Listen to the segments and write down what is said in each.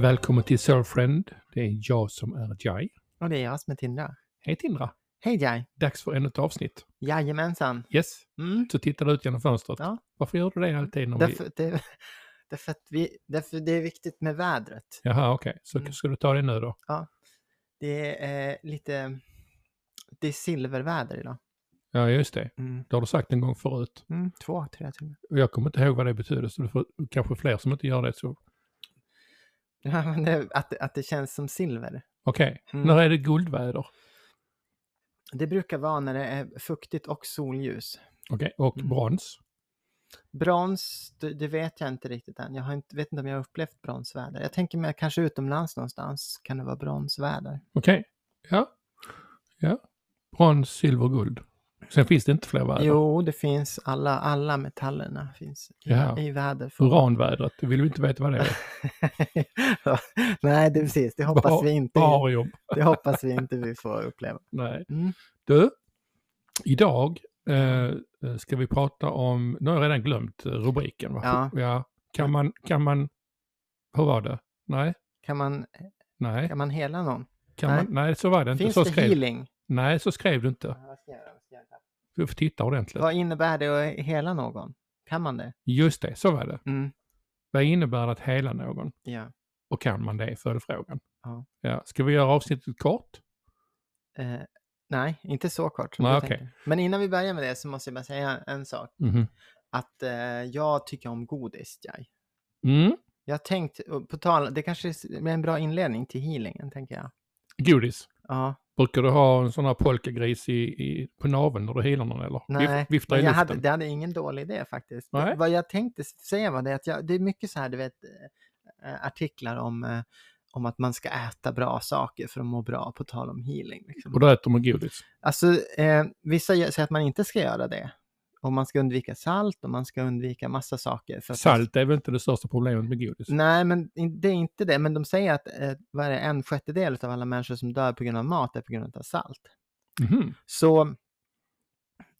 Välkommen till Surfriend. Det är jag som är Jai. Och det är jag som är Tindra. Hej Tindra! Hej Jai! Dags för ännu ett avsnitt. Jajamensan! Yes, Mm. så tittar du ut genom fönstret. Ja. Varför gör du det alltid? När vi... Därför, det, därför, att vi, därför det är viktigt med vädret. Jaha, okej. Så Mm. ska du ta det nu då? Det är eh, lite... Det är silverväder idag. Ja, just det. Mm. Det har du sagt en gång förut. Mm, två, tre till och med. Jag kommer inte ihåg vad det betyder, så du får kanske fler som inte gör det. Så... Ja, men det, att, att det känns som silver. Okej, Mm. när är det guldväder? Det brukar vara när det är fuktigt och solljus. Okej, och Mm. brons? Brons, det, det vet jag inte riktigt än. Jag har inte, vet inte om jag har upplevt bronsväder. Jag tänker mig kanske utomlands någonstans kan det vara bronsväder. Okej, ja. Ja. Brons, silver, guld. Sen finns det inte fler väder. Jo, det finns alla, alla metallerna finns i, Jaha. i väder. Uranvädret, du vill vi inte veta vad det är. Nej, det precis. Det hoppas Ba- vi inte. Barium. Det hoppas vi inte vi får uppleva. Nej. Mm. Du, idag eh, ska vi prata om, nu har jag redan glömt eh, rubriken. Va? Ja. Kan, man, kan man, hur var det? Nej, Kan man, nej, kan man hela någon? kan nej. Man, nej så var det inte. Finns så det skrev, healing? nej, så skrev du inte. Du får titta ordentligt. Vad innebär det att hela någon? Kan man det? Just det, så var det. Mm. Vad innebär det att hela någon? Ja. Och kan man det? Följdfrågan. Ja. Ja. Ska vi göra avsnittet kort? Eh, nej, inte så kort som Nej, tänker. Men innan vi börjar med det så måste jag bara säga en sak. Mhm. Att eh, jag tycker om godis, Jai. Mm. Jag har tänkt, på tal, det kanske är en bra inledning till healingen, tänker jag. Godis. Ja, Brukar du ha en sån här polkagris i, i, på naveln när du healar någon eller? Nej, Vif- jag luften? hade, det hade ingen dålig idé faktiskt. Nej. Vad jag tänkte säga var det att jag, det är mycket så här, du vet, eh, artiklar om, eh, om att man ska äta bra saker för att må bra, på tal om healing. Liksom. Och då äter man godis. Alltså, eh, vissa säger att man inte ska göra det. Och man ska undvika salt och man ska undvika massa saker. Salt är väl inte det största problemet med godis? Nej, men det är inte det. Men de säger att eh, vad är det, en sjättedel av alla människor som dör på grund av mat är på grund av salt. Mhm. Så,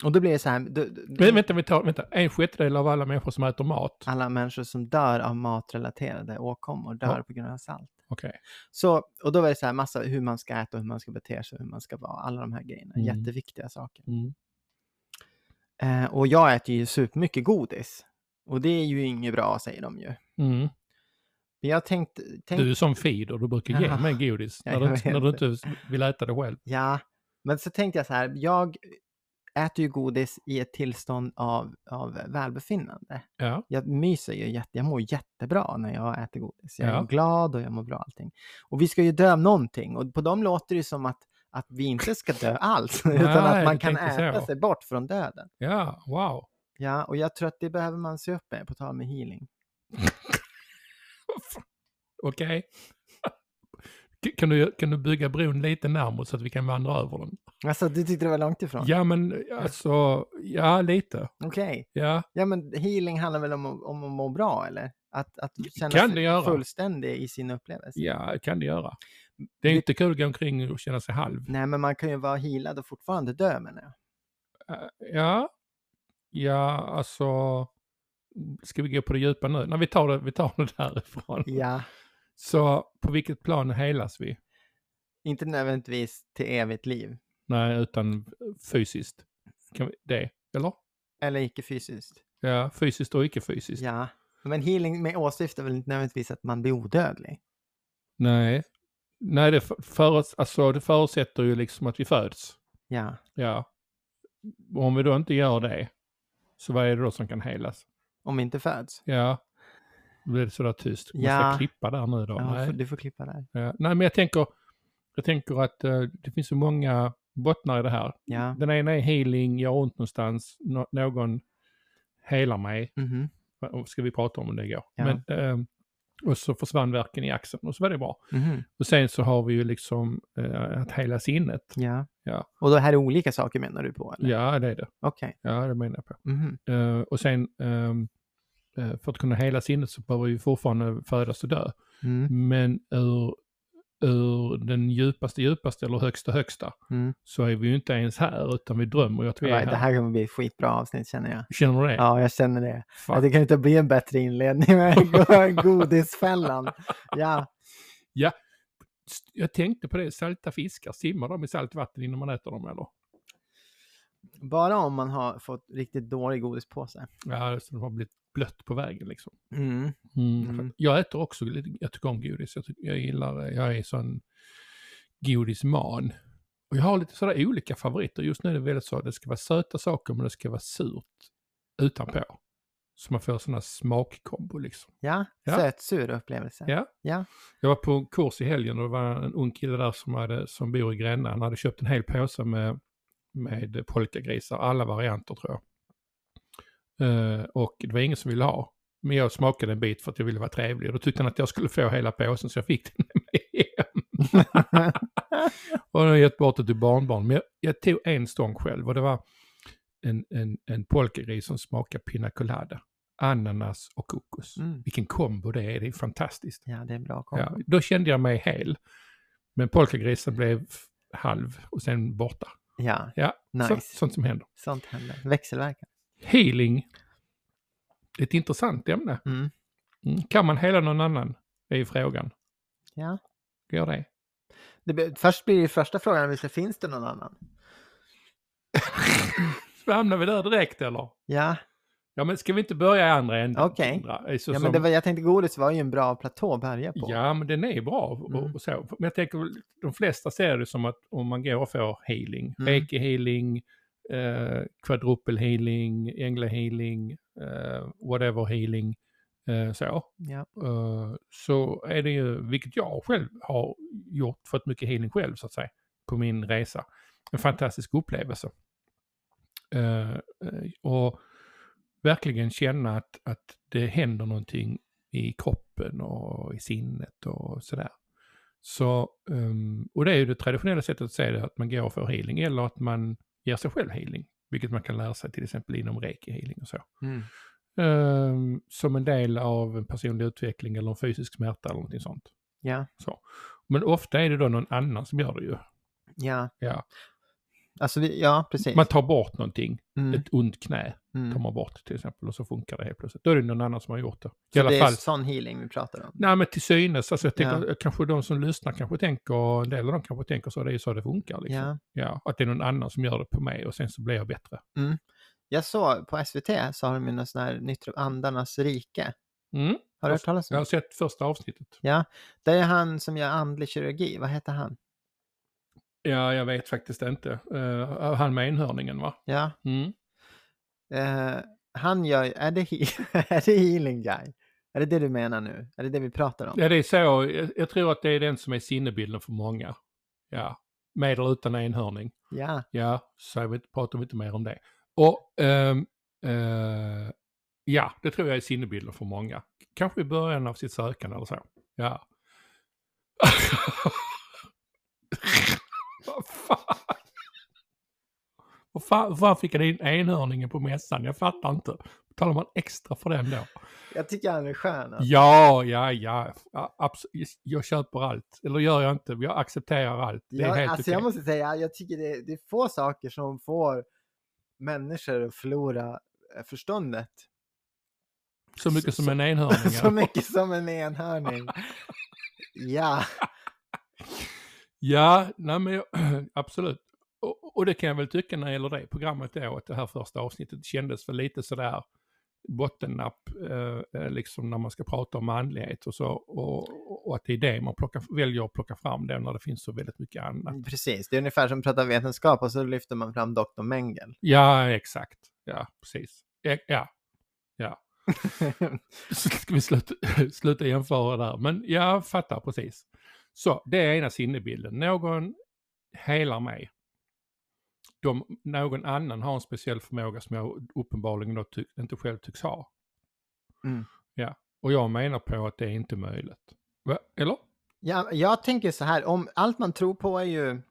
och då blir det så här, då, då- Men vänta, vi tar, vänta, en sjättedel av alla människor som äter mat. alla människor som dör av matrelaterade åkommor dör Ja. på grund av salt. Okej. Så, och då var det så här massa hur man ska äta och hur man ska bete sig och hur man ska vara. Alla de här grejerna. Mm. Jätteviktiga saker. Mm. Eh, och jag äter ju supermycket godis. Och det är ju inget bra säger de ju. Mm. Men jag tänkte, tänkte Du är som feeder, du brukar ge Ja. mig godis när, du, när du inte vill äta det själv. ja, men så tänkte jag så här, jag äter ju godis i ett tillstånd av, av välbefinnande. Ja. Jag myser ju jätte, jag mår jättebra när jag äter godis. Jag är Ja. glad och jag mår bra allting. Och vi ska ju dö av någonting och på dem låter det ju som att, att vi inte ska dö alls, utan Nej, att man kan äta så. sig bort från döden. ja, wow. Ja, och jag tror att det behöver man se upp med, på tal med healing. Okej. Kan du, kan du bygga bron lite närmare så att vi kan vandra över den? Alltså, du tyckte det var långt ifrån? Ja, men alltså, ja, lite. Okej. Ja, Ja, men healing handlar väl om, om att må bra, eller? Att, att känna sig fullständig i sin upplevelse. ja, kan det göra. Det är inte kul att gå omkring och känna sig halv. Nej, men man kan ju vara healad och fortfarande dö, menar jag. Ja, ja, alltså, ska vi gå på det djupa nu? Nej, vi tar det, vi tar det därifrån. Ja, Så på vilket plan helas vi? inte nödvändigtvis till evigt liv. Nej, utan fysiskt. Kan vi, det, eller? Eller icke fysiskt. Ja, fysiskt och icke-fysiskt. Ja, men healing med åsyftar väl inte nödvändigtvis att man blir odödlig? Nej, nej det, för, alltså, det förutsätter ju liksom att vi föds. Ja, Ja. Och om vi då inte gör det, så vad är det då som kan helas? om vi inte föds. Ja, då blir det sådär tyst. Måste Ja. jag klippa där nu då? Ja, nej. du får klippa där. Ja. nej, men jag tänker, jag tänker att eh, det finns så många bottnar i det här. Ja. Den ena är healing, gör ont någonstans, nå- någon helar mig. Mhm. Och Ska vi prata om det går. Ja. Men, ehm, och så försvann verken i axeln och så var det bra. Mhm. Och sen så har vi ju liksom eh, att hela sinnet. Ja. Ja. Och det här är olika saker menar du på? Eller? Ja, det är det. Okej. Ja, det menar jag på. Mhm. Eh, och sen eh, för att kunna hela sinnet så behöver vi fortfarande födas och dö. Mm. Men ur, ur den djupaste djupaste eller högsta högsta Mm. så är vi ju inte ens här utan vi drömmer ju att vi är Right, här. det här kommer bli ett skitbra avsnitt känner jag. Känner du det? Ja, jag känner det. Fan. Ja, det kan inte bli en bättre inledning med godisfällan. Ja, S- Jag tänkte på det, salta fiskar, simmar de i salt vatten innan man äter dem eller? Bara om man har fått riktigt dålig godispåse. Ja, så de har blivit blött på vägen liksom. Mm. Mm. Jag äter också lite, jag tycker om godis. Jag, tycker, jag gillar, jag är sån godisman. Och jag har lite sådär olika favoriter. Just nu är det väldigt så, det ska vara söta saker men det ska vara surt utanpå. Så man får här smakkombo liksom. Ja, Ja. sötsur upplevelse. Ja. Ja. Jag var på en kurs i helgen och det var en ung kille där som, hade, som bor i Gränna. Han hade köpt en hel påse med, med polkagrisar, alla varianter tror jag. Eh, och det var ingen som ville ha. Men jag smakade en bit för att jag ville vara trevlig. Då tyckte han att jag skulle få hela påsen så jag fick den med mig hem. och jag har gett bort det till barnbarn. Men jag, jag tog en stång själv och det var en, en, en polkagris som smakar pina colada. Ananas och kokos. Mm. Vilken kombo det är, det är fantastiskt. ja, det är bra kombo. Ja, då kände jag mig hel. Men polkagrisen blev halv och sen borta. Ja, Ja, nice. så, sånt som händer. Sånt händer. Växelverkan. Healing. Ett intressant ämne. Mm. Mm. Kan man hela någon annan? är ju frågan. Ja. Gör det? Det, först blir det första frågan, finns det någon annan? Så hamnar vi där direkt eller? Ja, Ja men ska vi inte börja i andra änden? Okej. Så ja men det var, jag tänkte godis var ju en bra platå att börja på. Ja, men den är bra och, Mm. och så. Men jag tänker, de flesta ser det som att om man går och får healing, Mm. reiki healing, eh, quadrupel healing, ängla healing, eh, whatever healing, eh, så. Ja. Eh, så är det ju, vilket jag själv har gjort, fått mycket healing själv så att säga, på min resa. En fantastisk upplevelse. Eh, eh, och verkligen känna att, att det händer någonting i kroppen och i sinnet och sådär. Så, ehm, och det är ju det traditionella sättet att se det, att man går och får healing eller att man ger sig själv healing. Vilket man kan lära sig till exempel inom reiki healing och så. Mm. Ehm, som en del av en personlig utveckling eller en fysisk smärta eller någonting sånt. Ja. Så. Men ofta är det då någon annan som gör det ju. Ja. Ja. Alltså, vi, ja, precis. Man tar bort någonting, mm. ett ont knä tar Mm. man bort till exempel och så funkar det helt plötsligt. Då är det någon annan som har gjort det. I Så alla det är fall. sån healing vi pratar om. Nej men till synes, alltså jag tänker, Ja. kanske de som lyssnar kanske tänker, och en del av dem kanske tänker så, det är så det funkar liksom. Ja. Ja, att det är någon annan som gör det på mig och sen så blir jag bättre. Jag såg på SVT så har de ju någon sån här nytt Andarnas rike. Mm. Har du hört talas om Jag det? har sett första avsnittet. Ja, det är han som gör andlig kirurgi. Vad heter han? Ja, jag vet faktiskt inte. Uh, han med enhörningen va? Ja, Mm. eh, han gör, är det, är det healing guy? Är det det du menar nu? Är det det vi pratar om? Ja, det är så. Jag, jag tror att det är den som är sinnebilden för många. Ja, med eller utan enhörning. Ja, Ja, så vi, pratar vi inte mer om det. Och ehm, eh, ja, det tror jag är sinnebilden för många. Kanske i början av sitt sökande eller så. Ja. Vad fan? Fan fick jag in enhörningen på mässan? Jag fattar inte. Betalar man extra för den då? jag tycker han är. Alltså. Ja, ja, ja. ja absolut. Jag köper allt. Eller gör jag inte. Jag accepterar allt. Det är Jag, helt alltså okej. jag måste säga, jag tycker det, det är få saker som får människor att förlora eh, förståndet. Så mycket som en enhörning. Så mycket som en enhörning. Ja, Ja, nej men jag, absolut. Och, det kan jag väl tycka när det gäller det programmet då, att det här första avsnittet kändes för lite sådär bottennapp, eh, eh, liksom när man ska prata om manlighet och så. Och, och att det är det man plockar, väljer att plocka fram det när det finns så väldigt mycket annat. precis. Det är ungefär som att prata vetenskap och så lyfter man fram Dr. Mengel. Ja, exakt. Ja, precis. Ja, ja. ja. Ska vi sluta, sluta jämföra där. Men jag fattar precis. Så, det är ena sinnebilden. Någon helar mig. De, någon annan har en speciell förmåga som jag uppenbarligen då ty, inte själv tycks ha. Mm. Ja, och jag menar på att det är inte möjligt. Va? Eller? Ja, jag tänker så här, om allt man tror på är ju...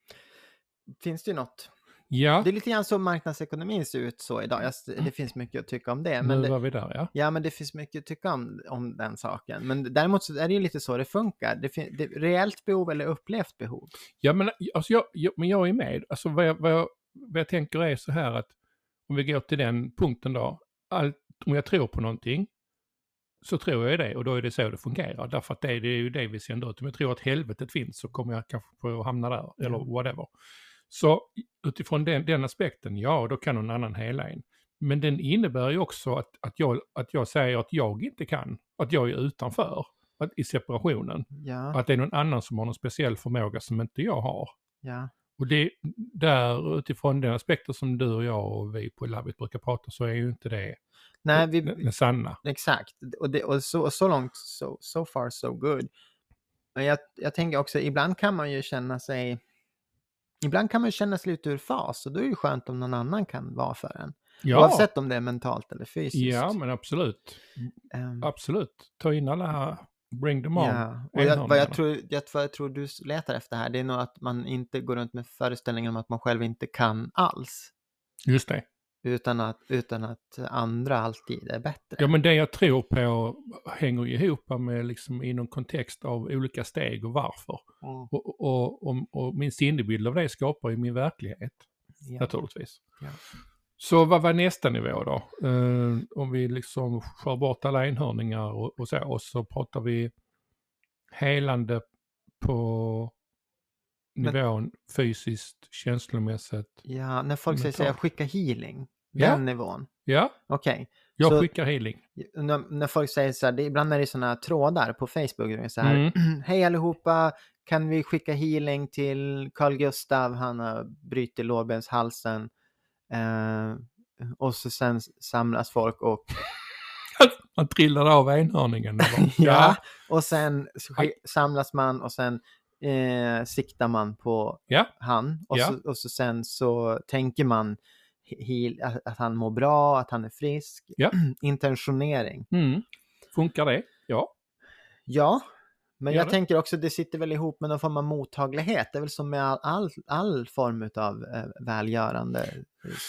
finns det ju något. Ja, Det är lite grann så marknadsekonomin ser ut så idag. Jag, det finns mycket att tycka om det. Men nu var vi där ja. ja, men det finns mycket att tycka om, om den saken. Men däremot så är det ju lite så det funkar. Det, fin- det reellt behov eller upplevt behov. Ja, men, alltså jag, jag, men jag är med. Alltså vad jag, vad, jag, vad jag tänker är så här att om vi går till den punkten då. Allt, om jag tror på någonting så tror jag det och då är det så det fungerar. Därför att det, är- det är ju det vi sänder ut. Om jag tror att helvetet finns så kommer jag kanske få hamna där eller whatever. Så utifrån den, den aspekten, ja då kan någon annan hela en. Men den innebär ju också att, att, jag, att jag säger att jag inte kan, att jag är utanför att, i separationen. Ja, Att det är någon annan som har någon speciell förmåga som inte jag har. ja, Och det, där utifrån den aspekten som du och jag och vi på labbet brukar prata så är ju inte det nej, vi, den, sanna. exakt. Och, det, och så, så långt, so, so far so good. Men jag, jag tänker också, ibland kan man ju känna sig, ibland kan man ju känna sig lite ur fas och då är det ju skönt om någon annan kan vara för en. Ja, Oavsett om det är mentalt eller fysiskt. ja men absolut. Ehm, Absolut. Ta in alla, bring them on. Ja, och jag, vad jag, tror, jag, vad jag tror du letar efter här, det är nog att man inte går runt med föreställningen om att man själv inte kan alls. Just det. Utan att, utan att andra alltid är bättre. Ja men det jag tror på hänger ihop med liksom i någon kontext av olika steg och varför. Mm, Och, och, och, och min sinnebild av det skapar ju min verklighet ja. naturligtvis. Ja. Så vad var nästa nivå då? Eh, om vi liksom skär bort alla enhörningar och, och så och så pratar vi helande på Men- nivån fysiskt, känslomässigt. ja, när folk säger så här, Mentalt. skicka healing, Ja. den nivån. Ja, Okej, jag Så- skickar healing. när, när folk säger så här, det, ibland är det sådana trådar på Facebook, så här, Mm. hej allihopa, kan vi skicka healing till Carl Gustav, han har brutit lårbenshalsen. Eh, och så sen samlas folk och Man trillar av enhörningen. eller? Ja, och sen samlas man och sen eh, siktar man på Ja. han och, Ja. så, och så sen så tänker man he- att, att han mår bra, att han är frisk. Ja. Intentionering. Mm. Funkar det? Ja. Ja, men Gör jag det. tänker också det sitter väl ihop med någon form av mottaglighet. Det är väl som med all, all, all form av eh, välgörande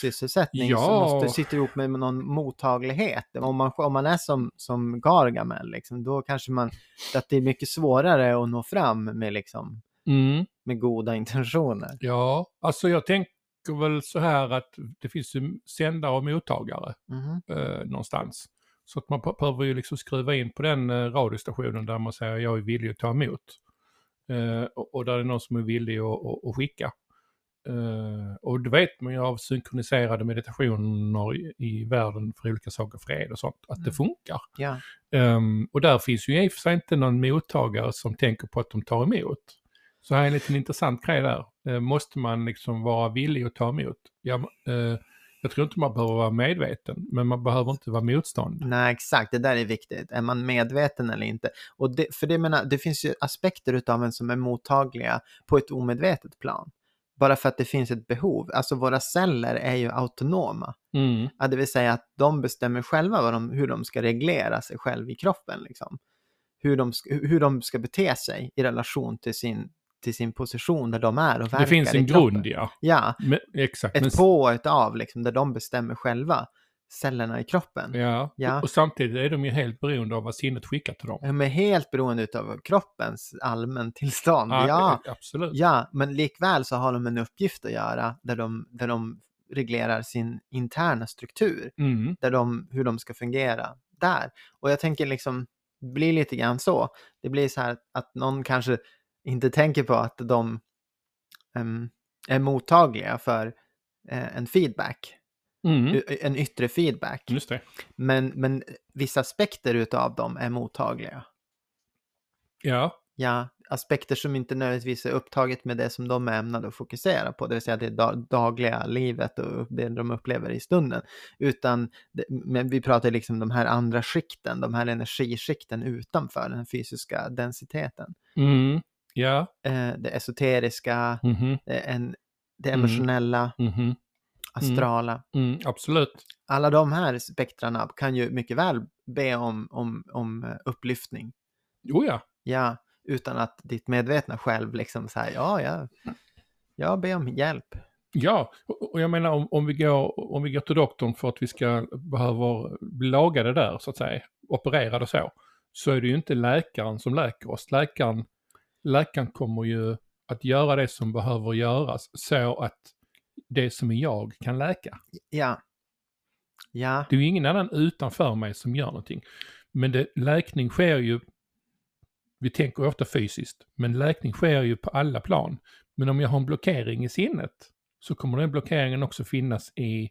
sysselsättning Ja. som måste sitter ihop med någon mottaglighet. Om man, om man är som, som Gargamel, liksom, då kanske man, att det är mycket svårare att nå fram med, liksom, Mm. med goda intentioner. Ja, alltså jag tänker väl så här att det finns ju sändare och mottagare Mhm. eh, någonstans. Så att man be- behöver ju liksom skruva in på den eh, radiostationen där man säger jag är villig att ta emot. Eh, och, och där är någon som är villig att, att, att skicka. Eh, och det vet man ju av synkroniserade meditationer i, i världen för olika saker, fred och sånt, att det Mm. funkar. Ja, Ehm, och där finns ju i och för sig inte någon mottagare som tänker på att de tar emot. Så här är en liten intressant grej där. Eh, måste man liksom vara villig att ta emot? Ja, eh, jag tror inte man behöver vara medveten, men man behöver inte vara motstånd. nej exakt, det där är viktigt. Är man medveten eller inte? Och det, för det, menar, det finns ju aspekter utav en som är mottagliga på ett omedvetet plan. Bara för att det finns ett behov. Alltså våra celler är ju autonoma. Mm. Ja, det vill säga att de bestämmer själva de, hur de ska reglera sig själv i kroppen. Liksom. Hur, de, hur de ska bete sig i relation till sin, till sin position där de är och verkar Det finns en grund, ja. Ja, Men, exakt. ett men, på och ett av liksom, där de bestämmer själva cellerna i kroppen. ja. Ja. Och, samtidigt är de ju helt beroende av vad sinnet skickar till dem. De är helt beroende av kroppens allmäntillstånd. Ja, eh, absolut. ja, men likväl så har de en uppgift att göra där de, där de reglerar sin interna struktur. Mm. där de, hur de ska fungera där. Och jag tänker liksom, det blir lite grann så. Det blir så här att någon kanske inte tänker på att de em, är mottagliga för eh, en feedback, Mm. en yttre feedback. Men, men vissa aspekter utav dem är mottagliga. Ja, Ja, aspekter som inte nödvändigtvis är upptaget med det som de är ämnade att fokusera på, det vill säga det da- dagliga livet och det de upplever i stunden. Utan, men vi pratar liksom de här andra skikten, de här energiskikten utanför den fysiska densiteten. mm. Ja. Eh, det esoteriska, Mhm. eh, en, det Mm. emotionella, Mhm. astrala. Mm. Absolut. Alla de här spektrarna kan ju mycket väl be om, om, om eh, upplyftning. Jo ja. Ja, utan att ditt medvetna själv liksom säger ja, ja, jag ber om hjälp. Ja, och och jag menar om, om, vi går, om vi går till doktorn för att vi ska behöva bli lagade där så att säga, opererade och så, så är det ju inte läkaren som läker oss. Läkaren, läkaren kommer ju att göra det som behöver göras så att det som är jag kan läka. Ja. Ja, Det är ju ingen annan utanför mig som gör någonting. Men det, läkning sker ju, vi tänker ofta fysiskt, men läkning sker ju på alla plan. Men om jag har en blockering i sinnet så kommer den blockeringen också finnas i,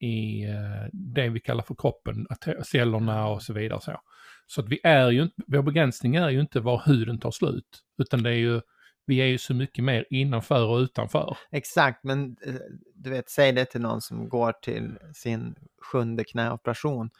i eh, det vi kallar för kroppen, cellerna och så vidare. Så, så att vi är ju inte, vår begränsning är ju inte var huden tar slut, utan det är ju, vi är ju så mycket mer innanför och utanför. Exakt, men eh, du vet, säg det till någon som går till sin sjunde knäoperation.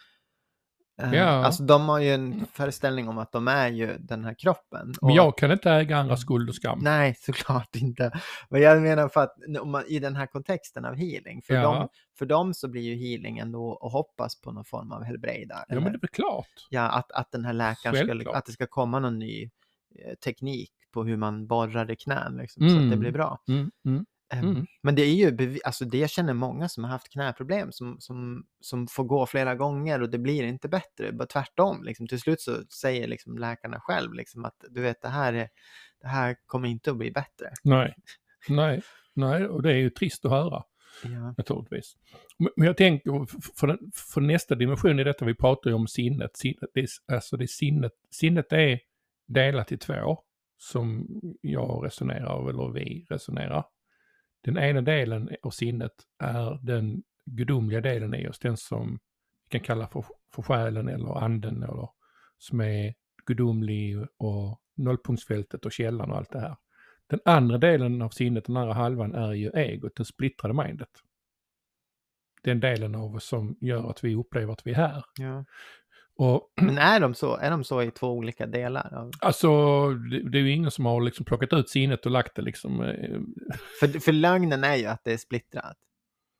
Eh, Ja. Alltså de har ju en föreställning om att de är ju den här kroppen. Men jag kan inte äga andra skuld och skam. Nej, såklart inte. Men jag menar för att man, i den här kontexten av healing, för, Ja. dem, för dem så blir ju healing ändå att hoppas på någon form av helbrägda. Ja eller- men det är väl klart. ja, att, att den här läkaren ska, Självklart. att det ska komma någon ny eh, teknik på hur man borrar i knän liksom, så att det Mm. blir bra. Mm, mm. Ehm, Mm. Men det är ju, alltså det jag känner många som har haft knäproblem som, som, som får gå flera gånger och det blir inte bättre, bara tvärtom. Liksom. Till slut så säger liksom läkarna själv liksom att du vet det här, är, det här kommer inte att bli bättre. Nej, nej, nej, och det är ju trist att höra Ja. naturligtvis. Men- jag tänker, för, för nästa dimension i detta, vi pratar ju om sinnet. sinnet det är, alltså det är sinnet, sinnet är delat i två, som jag resonerar, eller vi resonerar. Den ena delen av sinnet är den gudomliga delen i oss, den som vi kan kalla för, för själen eller anden, eller som är gudomlig och nollpunktsfältet och källan och allt det här. Den andra delen av sinnet, den andra halvan, är ju egot, det splittrade mindet. Den delen av oss som gör att vi upplever att vi är här. Ja. Och Men är de, så, är de så i två olika delar? Alltså, det, det är ju ingen som har liksom plockat ut sinnet och lagt det liksom. eh, för, för lögnen är ju att det är splittrat.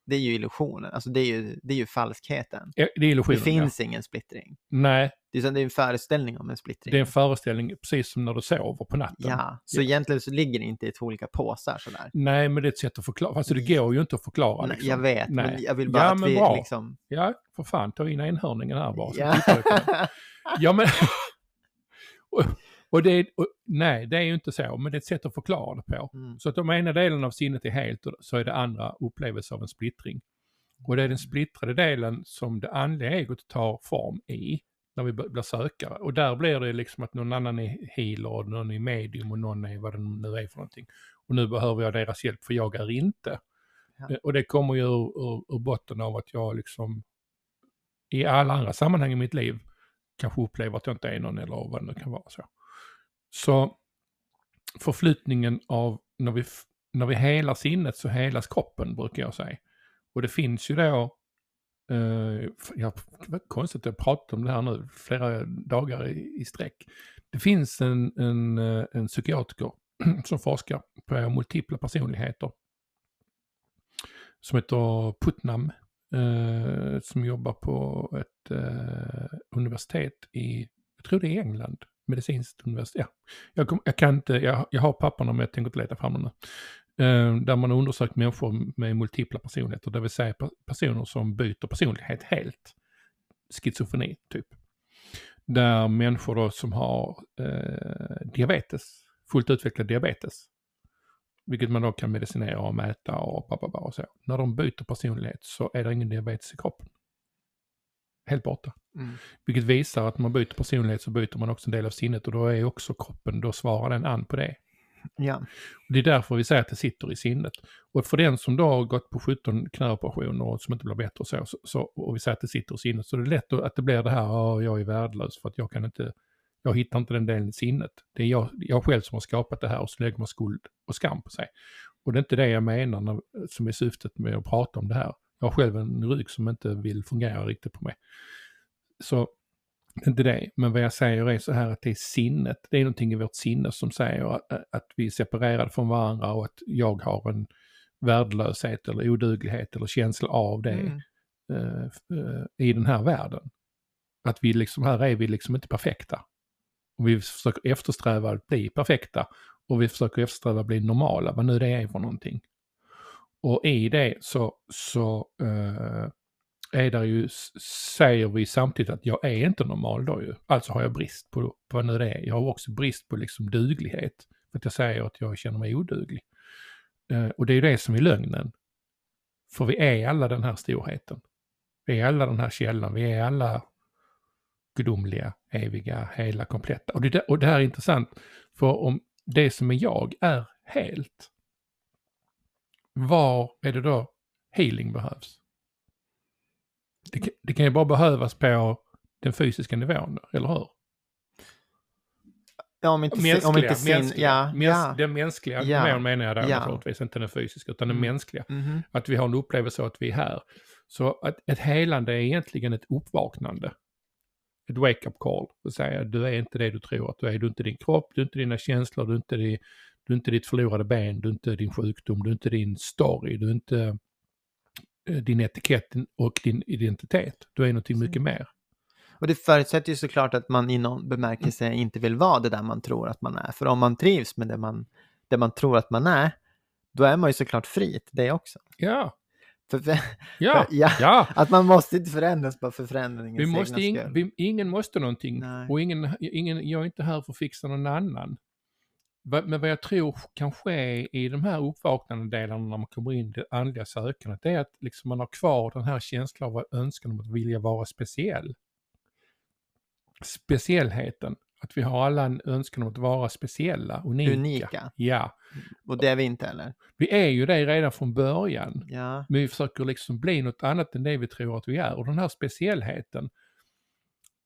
Det är ju illusionen, alltså det är ju, det är ju falskheten. Det är. Det finns ingen splittring. Ja. Nej, Det är, det är en föreställning om en splittring. det är en föreställning precis som när du sover på natten. Ja, så egentligen så ligger det inte i två olika påsar sådär. Nej, men det är ett sätt att förklara. Alltså det går ju inte att förklara. Nej, Liksom. Jag vet, men Nej. jag vill bara Ja, att men vi bra. liksom... Ja, för fan, ta in enhörningen här bara. Ja. Ja, men... och, det och, nej, det är ju inte så, men det är ett sätt att förklara det på. Mm. Så att om ena delen av sinnet är helt så är det andra upplevelse av en splittring. Och det är den splittrade delen som det andliga egot tar form i när vi blir sökare. Och där blir det liksom att någon annan är healer och någon är medium och någon är vad det nu är för någonting. Och nu behöver jag deras hjälp för jag är inte. Ja. Eh, Och det kommer ju ur, ur, ur botten av att jag liksom i alla andra sammanhang i mitt liv kanske upplever att jag inte är någon eller vad det nu kan vara. Så, så förflyttningen av när vi, när vi helar sinnet så helas kroppen brukar jag säga. Och det finns ju då, eh, jag, vad konstigt att jag pratar om det här nu flera dagar i, i sträck. Det finns en, en, eh, en psykiatriker som forskar på multipla personligheter. Som heter Putnam. Eh, som jobbar på ett eh, universitet i, jag tror det är England, medicinskt universitet. Ja. Jag, kom, jag kan inte, jag, jag har papperna men jag tänker inte leta fram dem nu. Eh, där man har undersökt människor med multipla personligheter, det vill säga personer som byter personlighet helt. Schizofreni, typ. Där människor då som har eh, diabetes, fullt utvecklad diabetes, vilket man då kan medicinera och mäta och och så. När de byter personlighet så är det ingen diabetes i kroppen. Helt borta. Mm. Vilket visar att när man byter personlighet så byter man också en del av sinnet och då är också kroppen, då svarar den an på det. Ja. Och det är därför vi säger att det sitter i sinnet. Och för den som då har gått på 17 knäoperationer och som inte blir bättre och så, så, så, och vi säger att det sitter i sinnet, så är det lätt att det blir det här, "Ja, jag är värdelös för att jag kan inte, jag hittar inte den delen i sinnet. Det är jag, jag själv som har skapat det här och så lägger man skuld och skam på sig. Och det är inte det jag menar när, som är syftet med att prata om det här. Jag har själv en rygg som inte vill fungera riktigt på mig. Så inte det, men vad jag säger är så här att det är sinnet, det är någonting i vårt sinne som säger att, att vi är separerade från varandra och att jag har en värdelöshet eller oduglighet eller känsla av det Mm. eh, eh, i den här världen. Att vi liksom, här är vi liksom inte perfekta. Och vi försöker eftersträva att bli perfekta och vi försöker eftersträva att bli normala, vad nu det är för någonting. Och i det så, så eh, är det ju, säger vi samtidigt att jag är inte normal då ju. Alltså har jag brist på, på vad nu det är. Jag har också brist på liksom duglighet. För att jag säger att jag känner mig oduglig. Eh, och det är ju det som är lögnen. För vi är alla den här storheten. Vi är alla den här källan, vi är alla gudomliga, eviga, hela, kompletta. Och det, där- och det här är intressant, för om det som är jag är helt, var är det då healing behövs? Det, kan- det kan ju bara behövas på den fysiska nivån, eller hur? Ja, om inte, Mänskliga, om inte sin... mänskliga. Ja, Mäns- ja. Den mänskliga Ja. nivån menar jag då Ja. naturligtvis, inte den fysiska, utan den Mm. mänskliga. Mhm. Att vi har en upplevelse av att vi är här. Så att ett helande är egentligen ett uppvaknande. Ett wake-up call. Att säga du är inte det du tror att du är. Du är inte din kropp, du är inte dina känslor, du är inte, du är inte ditt förlorade ben, du är inte din sjukdom, du är inte din story, du är inte eh, din etikett och din identitet. Du är någonting mycket mer. Och det förutsätter ju såklart att man i någon bemärkelse inte vill vara det där man tror att man är. För om man trivs med det man, det man tror att man är, då är man ju såklart fri till det också. Ja, För, för, ja, för, ja, ja. Att man måste inte förändras bara för förändringens Vi måste egna ing, skull. vi, ingen måste någonting Nej. och ingen, ingen, jag är inte här för att fixa någon annan. Men vad jag tror kan ske i de här uppvaknande delarna när man kommer in i det andliga sökandet, det är att liksom man har kvar den här känslan av önskan om att vilja vara speciell. Speciellheten, att vi har alla en önskan om att vara speciella, unika. Unika. Ja, Och det är vi inte heller. vi är ju det redan från början. Ja, Men vi försöker liksom bli något annat än det vi tror att vi är. Och den här speciellheten,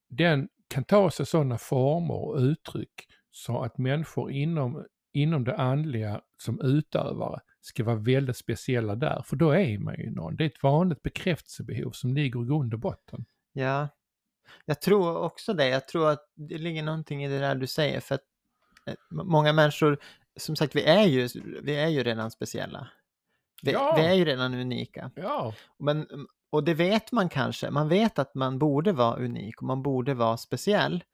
den kan ta sig sådana former och uttryck så att människor inom, inom det andliga som utövare ska vara väldigt speciella där. För då är man ju någon. Det är ett vanligt bekräftelsebehov som ligger i grund och botten. ja. Jag tror också det. Jag tror att det ligger någonting i det där du säger. För att eh, många människor, som sagt, vi är ju, vi är ju redan speciella. Vi, Ja. vi är ju redan unika. Ja, Men, och det vet man kanske. Man vet att man borde vara unik och man borde vara speciell.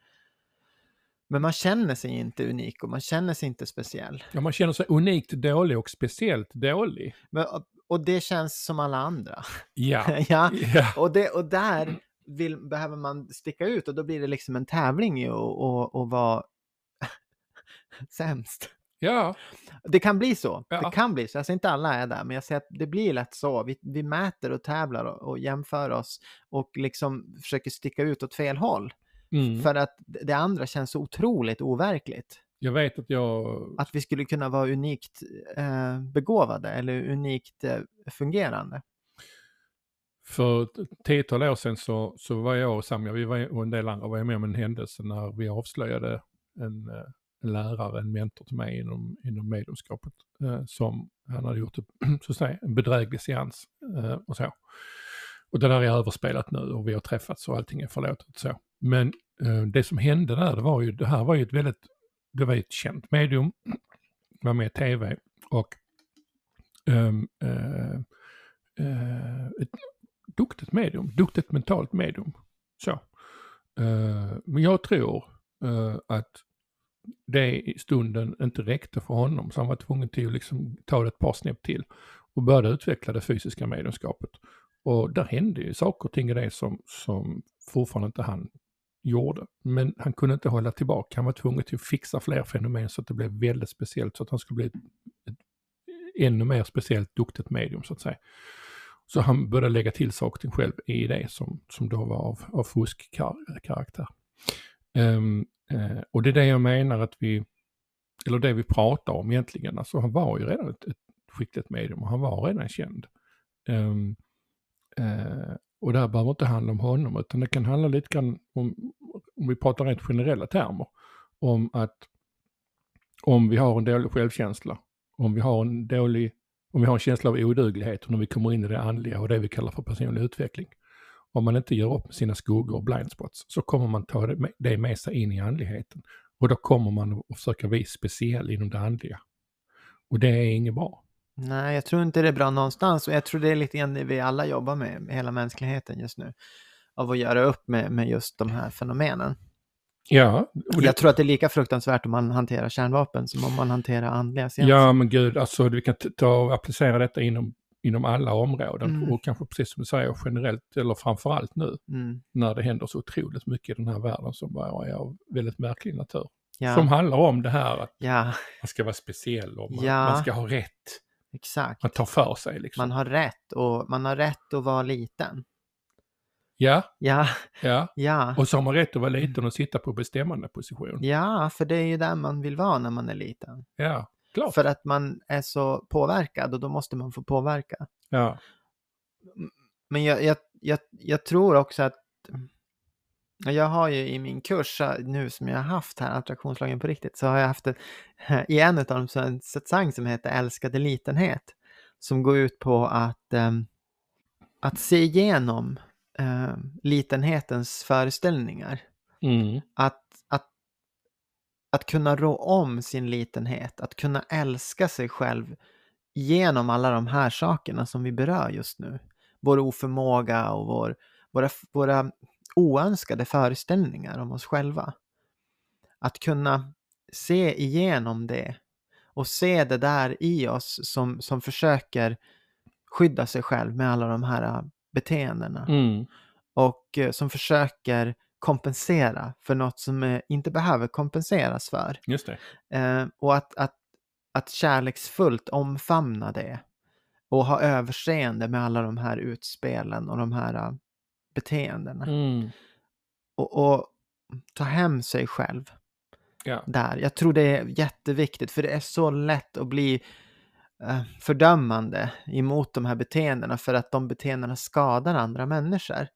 Men man känner sig inte unik och man känner sig inte speciell. ja man känner sig unikt dålig och speciellt dålig. Men, och det känns som alla andra. Ja, ja, ja, och, det, och där vill, behöver man sticka ut och då blir det liksom en tävling i att och, och vara sämst. ja, Det kan bli så. Ja. Det kan bli så. Jag säger inte alla är där, men jag säger att det blir lätt så. Vi, vi mäter och tävlar och, och jämför oss och liksom försöker sticka ut åt fel håll. Mm. För att det andra känns så otroligt overkligt. jag vet att jag Att vi skulle kunna vara unikt eh, begåvade eller unikt eh, fungerande. För ett tiotal år sedan så, så var jag och Samja, vi var, och en del andra var med om en händelse när vi avslöjade en, eh, en lärare, en mentor till mig inom, inom mediumskapet, eh, som han hade gjort ett, så att säga, en bedräglig seans eh, och så. Och det där är överspelat nu och vi har träffats och allting är förlåtet så. Men eh, det som hände där, det var ju, det här var ju ett väldigt, det var ju ett känt medium, var med i tv och ehm, eh, eh, ett duktigt medium, duktigt mentalt medium. Så. Eh, men jag tror eh, att det i stunden inte räckte för honom så han var tvungen till att liksom ta det ett par snäpp till och började utveckla det fysiska mediumskapet. Och där hände ju saker och ting i det som, som fortfarande inte han gjorde. Men han kunde inte hålla tillbaka, han var tvungen till att fixa fler fenomen så att det blev väldigt speciellt så att han skulle bli ett, ett ännu mer speciellt duktigt medium så att säga. Så han började lägga till saker själv i det som, som då var av, av fuskkaraktär. Um, ehm, uh, eh, och det är det jag menar att vi, eller det vi pratar om egentligen, alltså han var ju redan ett, ett skickligt medium och han var redan känd. Um, och det här behöver inte handla om honom utan det kan handla lite grann om, om vi pratar rent generella termer, om att om vi har en dålig självkänsla, om vi har en dålig om vi har en känsla av oduglighet och när vi kommer in i det andliga och det vi kallar för personlig utveckling. Om man inte gör upp med sina skuggor och blindspots så kommer man ta det med, sig in i andligheten. Och då kommer man att försöka bli speciell inom det andliga. Och det är inget bra. Nej, jag tror inte det är bra någonstans och jag tror det är lite grann det vi alla jobbar med, med hela mänskligheten just nu. Av att göra upp med, med just de här fenomenen. Ja, och det, Jag tror att det är lika fruktansvärt om man hanterar kärnvapen som om man hanterar andliga seanser. ja men gud, alltså vi kan ta och applicera detta inom, inom alla områden Mm. och kanske precis som du säger generellt eller framförallt nu Mm, när det händer så otroligt mycket i den här världen som bara är av väldigt märklig natur. ja, Som handlar om det här att ja, man ska vara speciell och man, Ja. man ska ha rätt. Exakt. Man tar för sig liksom. Man har rätt och man har rätt att vara liten. Ja, Ja, ja. ja. Och så har man rätt att vara liten och sitta på bestämmande position. Ja, för det är ju där man vill vara när man är liten. Ja, klart. För att man är så påverkad och då måste man få påverka. Ja. Men jag, jag, jag, jag tror också att jag har ju i min kurs nu som jag har haft här, attraktionslagen på riktigt, så har jag haft ett, i en av dem en satsang som heter Älskade litenhet. Som går ut på att, um, att se igenom um, litenhetens föreställningar. Mm. Att, att, att kunna rå om sin litenhet, att kunna älska sig själv genom alla de här sakerna som vi berör just nu. Vår oförmåga och vår, våra, våra oönskade föreställningar om oss själva. Att kunna se igenom det och se det där i oss som, som försöker skydda sig själv med alla de här äh, beteendena. Mm. Och äh, som försöker kompensera för något som äh, inte behöver kompenseras för. Just det. Eh, och att, att, att kärleksfullt omfamna det. Och ha överseende med alla de här utspelen och de här beteendena. Mm. Och, och ta hem sig själv Ja. där. Jag tror det är jätteviktigt för det är så lätt att bli eh, fördömande emot de här beteendena för att de beteendena skadar andra människor.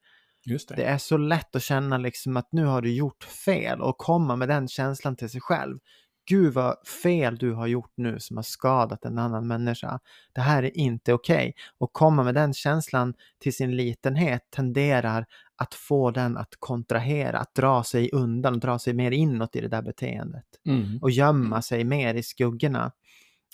Det. Det är så lätt att känna liksom att nu har du gjort fel och komma med den känslan till sig själv. Gud vad fel du har gjort nu som har skadat en annan människa. Det här är inte okej. Okay. Och komma med den känslan till sin litenhet tenderar att få den att kontrahera, att dra sig undan, dra sig mer inåt i det där beteendet. Mm. Och gömma sig mer i skuggorna.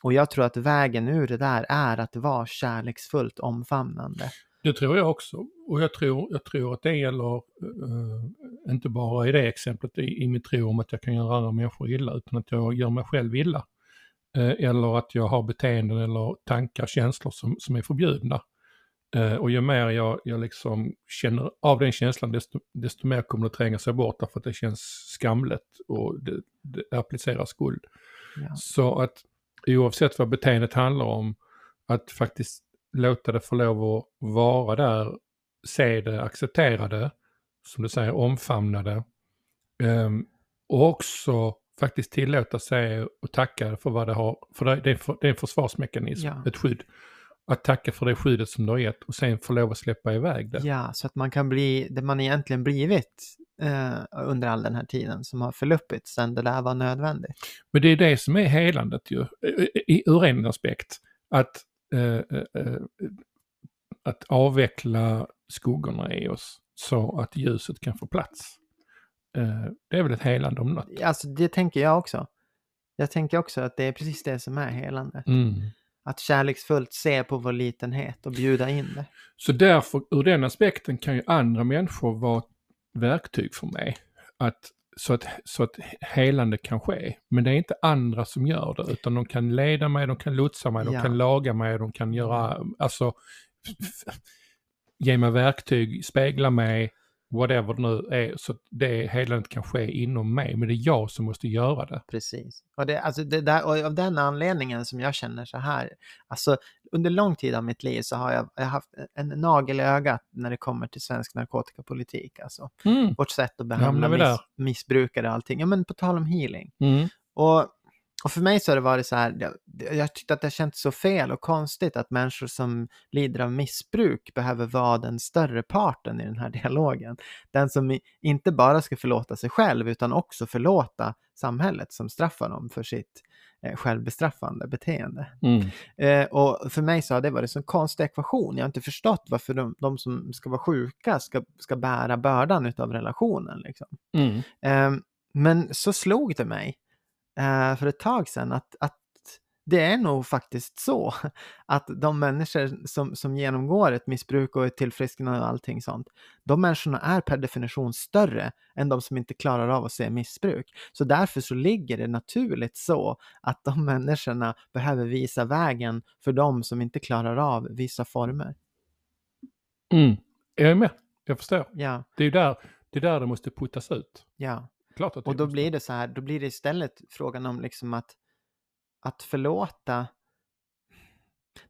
Och jag tror att vägen ur det där är att vara kärleksfullt omfamnande. Det tror jag också. Och jag tror, jag tror att det gäller uh, inte bara i det exemplet i, i min tro om att jag kan göra andra människor illa utan att jag gör mig själv illa. Uh, eller att jag har beteenden eller tankar, känslor som, som är förbjudna. Uh, och ju mer jag, jag liksom känner av den känslan desto, desto mer kommer det tränga sig bort därför att det känns skamligt och det, det applicerar skuld. Ja. Så att oavsett vad beteendet handlar om, att faktiskt låta det få lov att vara där, se det, acceptera det, som du säger, omfamna det. Um, och också faktiskt tillåta sig och tacka för vad det har, för det är, för, det är en försvarsmekanism, Ja. ett skydd. Att tacka för det skyddet som du har gett och sen få lov att släppa iväg det. Ja, så att man kan bli det man egentligen blivit eh, under all den här tiden som har förluppit sen det där var nödvändigt. Men det är det som är helandet ju, ur en aspekt. Att, eh, eh, eh, att avveckla skuggorna i oss så att ljuset kan få plats. Eh, det är väl ett helande om något. Alltså det tänker jag också. Jag tänker också att det är precis det som är helande. Mm. Att kärleksfullt se på vår litenhet och bjuda in det. Så därför, ur den aspekten kan ju andra människor vara verktyg för mig. Att, så, att, så att helande kan ske. Men det är inte andra som gör det, utan de kan leda mig, de kan lotsa mig, de Ja. kan laga mig, de kan göra, alltså, ge mig verktyg, spegla mig, whatever det nu är, så det helandet kan ske inom mig. Men det är jag som måste göra det. Precis. Och, det, alltså det där, och av den anledningen som jag känner så här. Alltså under lång tid av mitt liv så har jag, jag har haft en nagel i ögat när det kommer till svensk narkotikapolitik. Alltså Mm. vårt sätt att behandla miss, missbrukare och allting. Ja men på tal om healing. Mm. Och, och för mig så har det varit så här, jag, jag tyckte att det känts så fel och konstigt att människor som lider av missbruk behöver vara den större parten i den här dialogen. Den som inte bara ska förlåta sig själv utan också förlåta samhället som straffar dem för sitt eh, självbestraffande beteende. Mm. Eh, och för mig så har det varit en konstig ekvation. Jag har inte förstått varför de, de som ska vara sjuka ska, ska bära bördan utav relationen. Liksom. Mm. Eh, men så slog det mig för ett tag sedan att, att det är nog faktiskt så att de människor som, som genomgår ett missbruk och ett tillfrisknande och allting sånt, de människorna är per definition större än de som inte klarar av att se missbruk. Så därför så ligger det naturligt så att de människorna behöver visa vägen för de som inte klarar av vissa former. Mm. Jag är med, jag förstår. Ja, Det är där det, är där det måste puttas ut. ja. Klart att Och då blir det så här, då blir det istället frågan om liksom att, att förlåta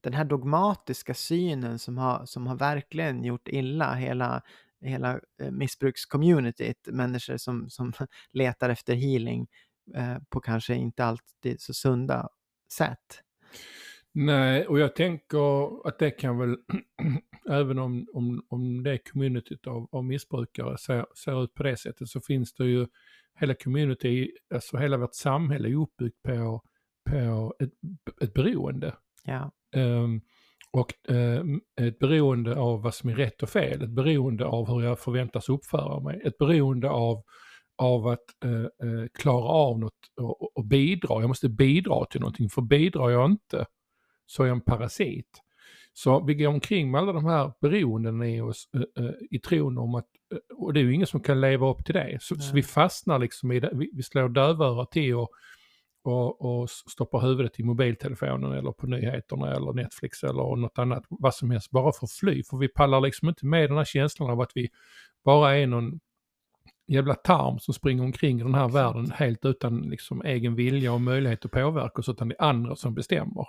den här dogmatiska synen som har, som har verkligen gjort illa hela, hela eh, missbrukscommunityt, människor som, som letar efter healing eh, på kanske inte alltid så sunda sätt. Nej, och jag tänker att det kan väl, även om, om, om det communityt av, av missbrukare ser, ser ut på det sättet, så finns det ju hela community, alltså hela vårt samhälle är uppbyggt på, på ett, ett beroende. Ja. Um, och um, ett beroende av vad som är rätt och fel, ett beroende av hur jag förväntas uppföra mig, ett beroende av, av att uh, klara av något och, och, bidra. Jag måste bidra till någonting, för bidrar jag inte så är jag en parasit. Så vi går omkring med alla de här beroenden i oss uh, i tron om att, och det är ju ingen som kan leva upp till det. Så, så vi fastnar liksom i det, vi, vi slår dövörat till och och, och stoppar huvudet i mobiltelefonen eller på nyheterna eller Netflix eller något annat, vad som helst, bara för att fly. För vi pallar liksom inte med den här känslan av att vi bara är någon jävla tarm som springer omkring i den här världen helt utan liksom egen vilja och möjlighet att påverka oss, utan det är andra som bestämmer.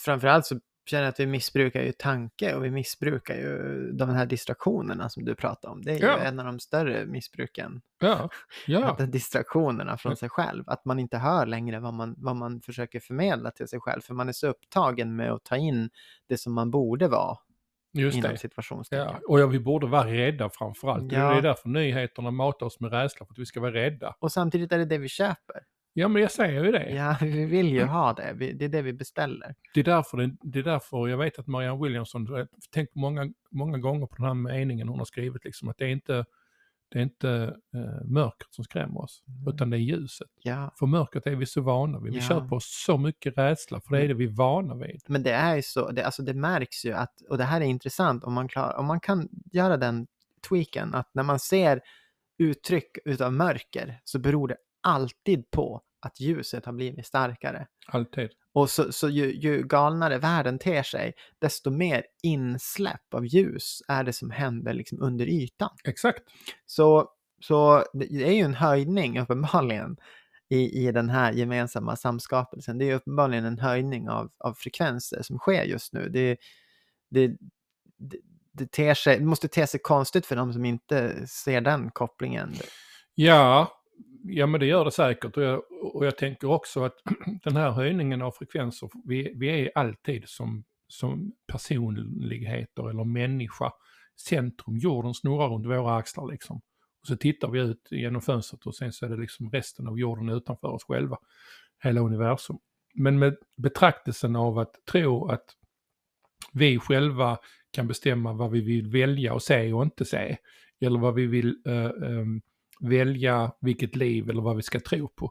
Framförallt så känner att vi missbrukar ju tanke och vi missbrukar ju de här distraktionerna som du pratar om. Det är ja. ju en av de större missbruken. Ja, ja. Att distraktionerna från sig själv. Att man inte hör längre vad man, vad man försöker förmedla till sig själv. För man är så upptagen med att ta in det som man borde vara. Just inom det. Ja. Och ja, vi borde vara rädda framförallt. Ja. Det är därför nyheterna matar oss med rädsla, för att vi ska vara rädda. Och samtidigt är det det vi köper. Ja, men jag säger ju det. Ja, vi vill ju ha det. Det är det vi beställer. Det är därför, det, det är därför jag vet att Marianne Williamson, tänkt många, många gånger på den här meningen hon har skrivit, liksom, att det är inte, det är inte äh, mörkret som skrämmer oss, mm. utan det är ljuset. Ja. För mörkret är vi så vana vid. Vi ja. köper oss så mycket rädsla, för det är det vi är vana vid. Men det är ju så, det, alltså det märks ju att, och det här är intressant, om man, klar, om man kan göra den tweaken, att när man ser uttryck utav mörker så beror det alltid på att ljuset har blivit starkare. Alltid. Och så, så ju, ju, galnare världen ter sig, desto mer insläpp av ljus är det som händer liksom under ytan. Exakt. Så, så det är ju en höjning uppenbarligen i, i den här gemensamma samskapelsen. Det är uppenbarligen en höjning av, av frekvenser som sker just nu. Det, det, det, det, sig, det måste te sig konstigt för de som inte ser den kopplingen. Ja, Ja men det gör det säkert och jag, och jag tänker också att den här höjningen av frekvenser, vi, vi är alltid som, som personligheter eller människa centrum, jorden snurrar runt våra axlar liksom. Och så tittar vi ut genom fönstret och sen så är det liksom resten av jorden utanför oss själva, hela universum. Men med betraktelsen av att tro att vi själva kan bestämma vad vi vill välja och se och inte se, eller vad vi vill uh, um, välja vilket liv eller vad vi ska tro på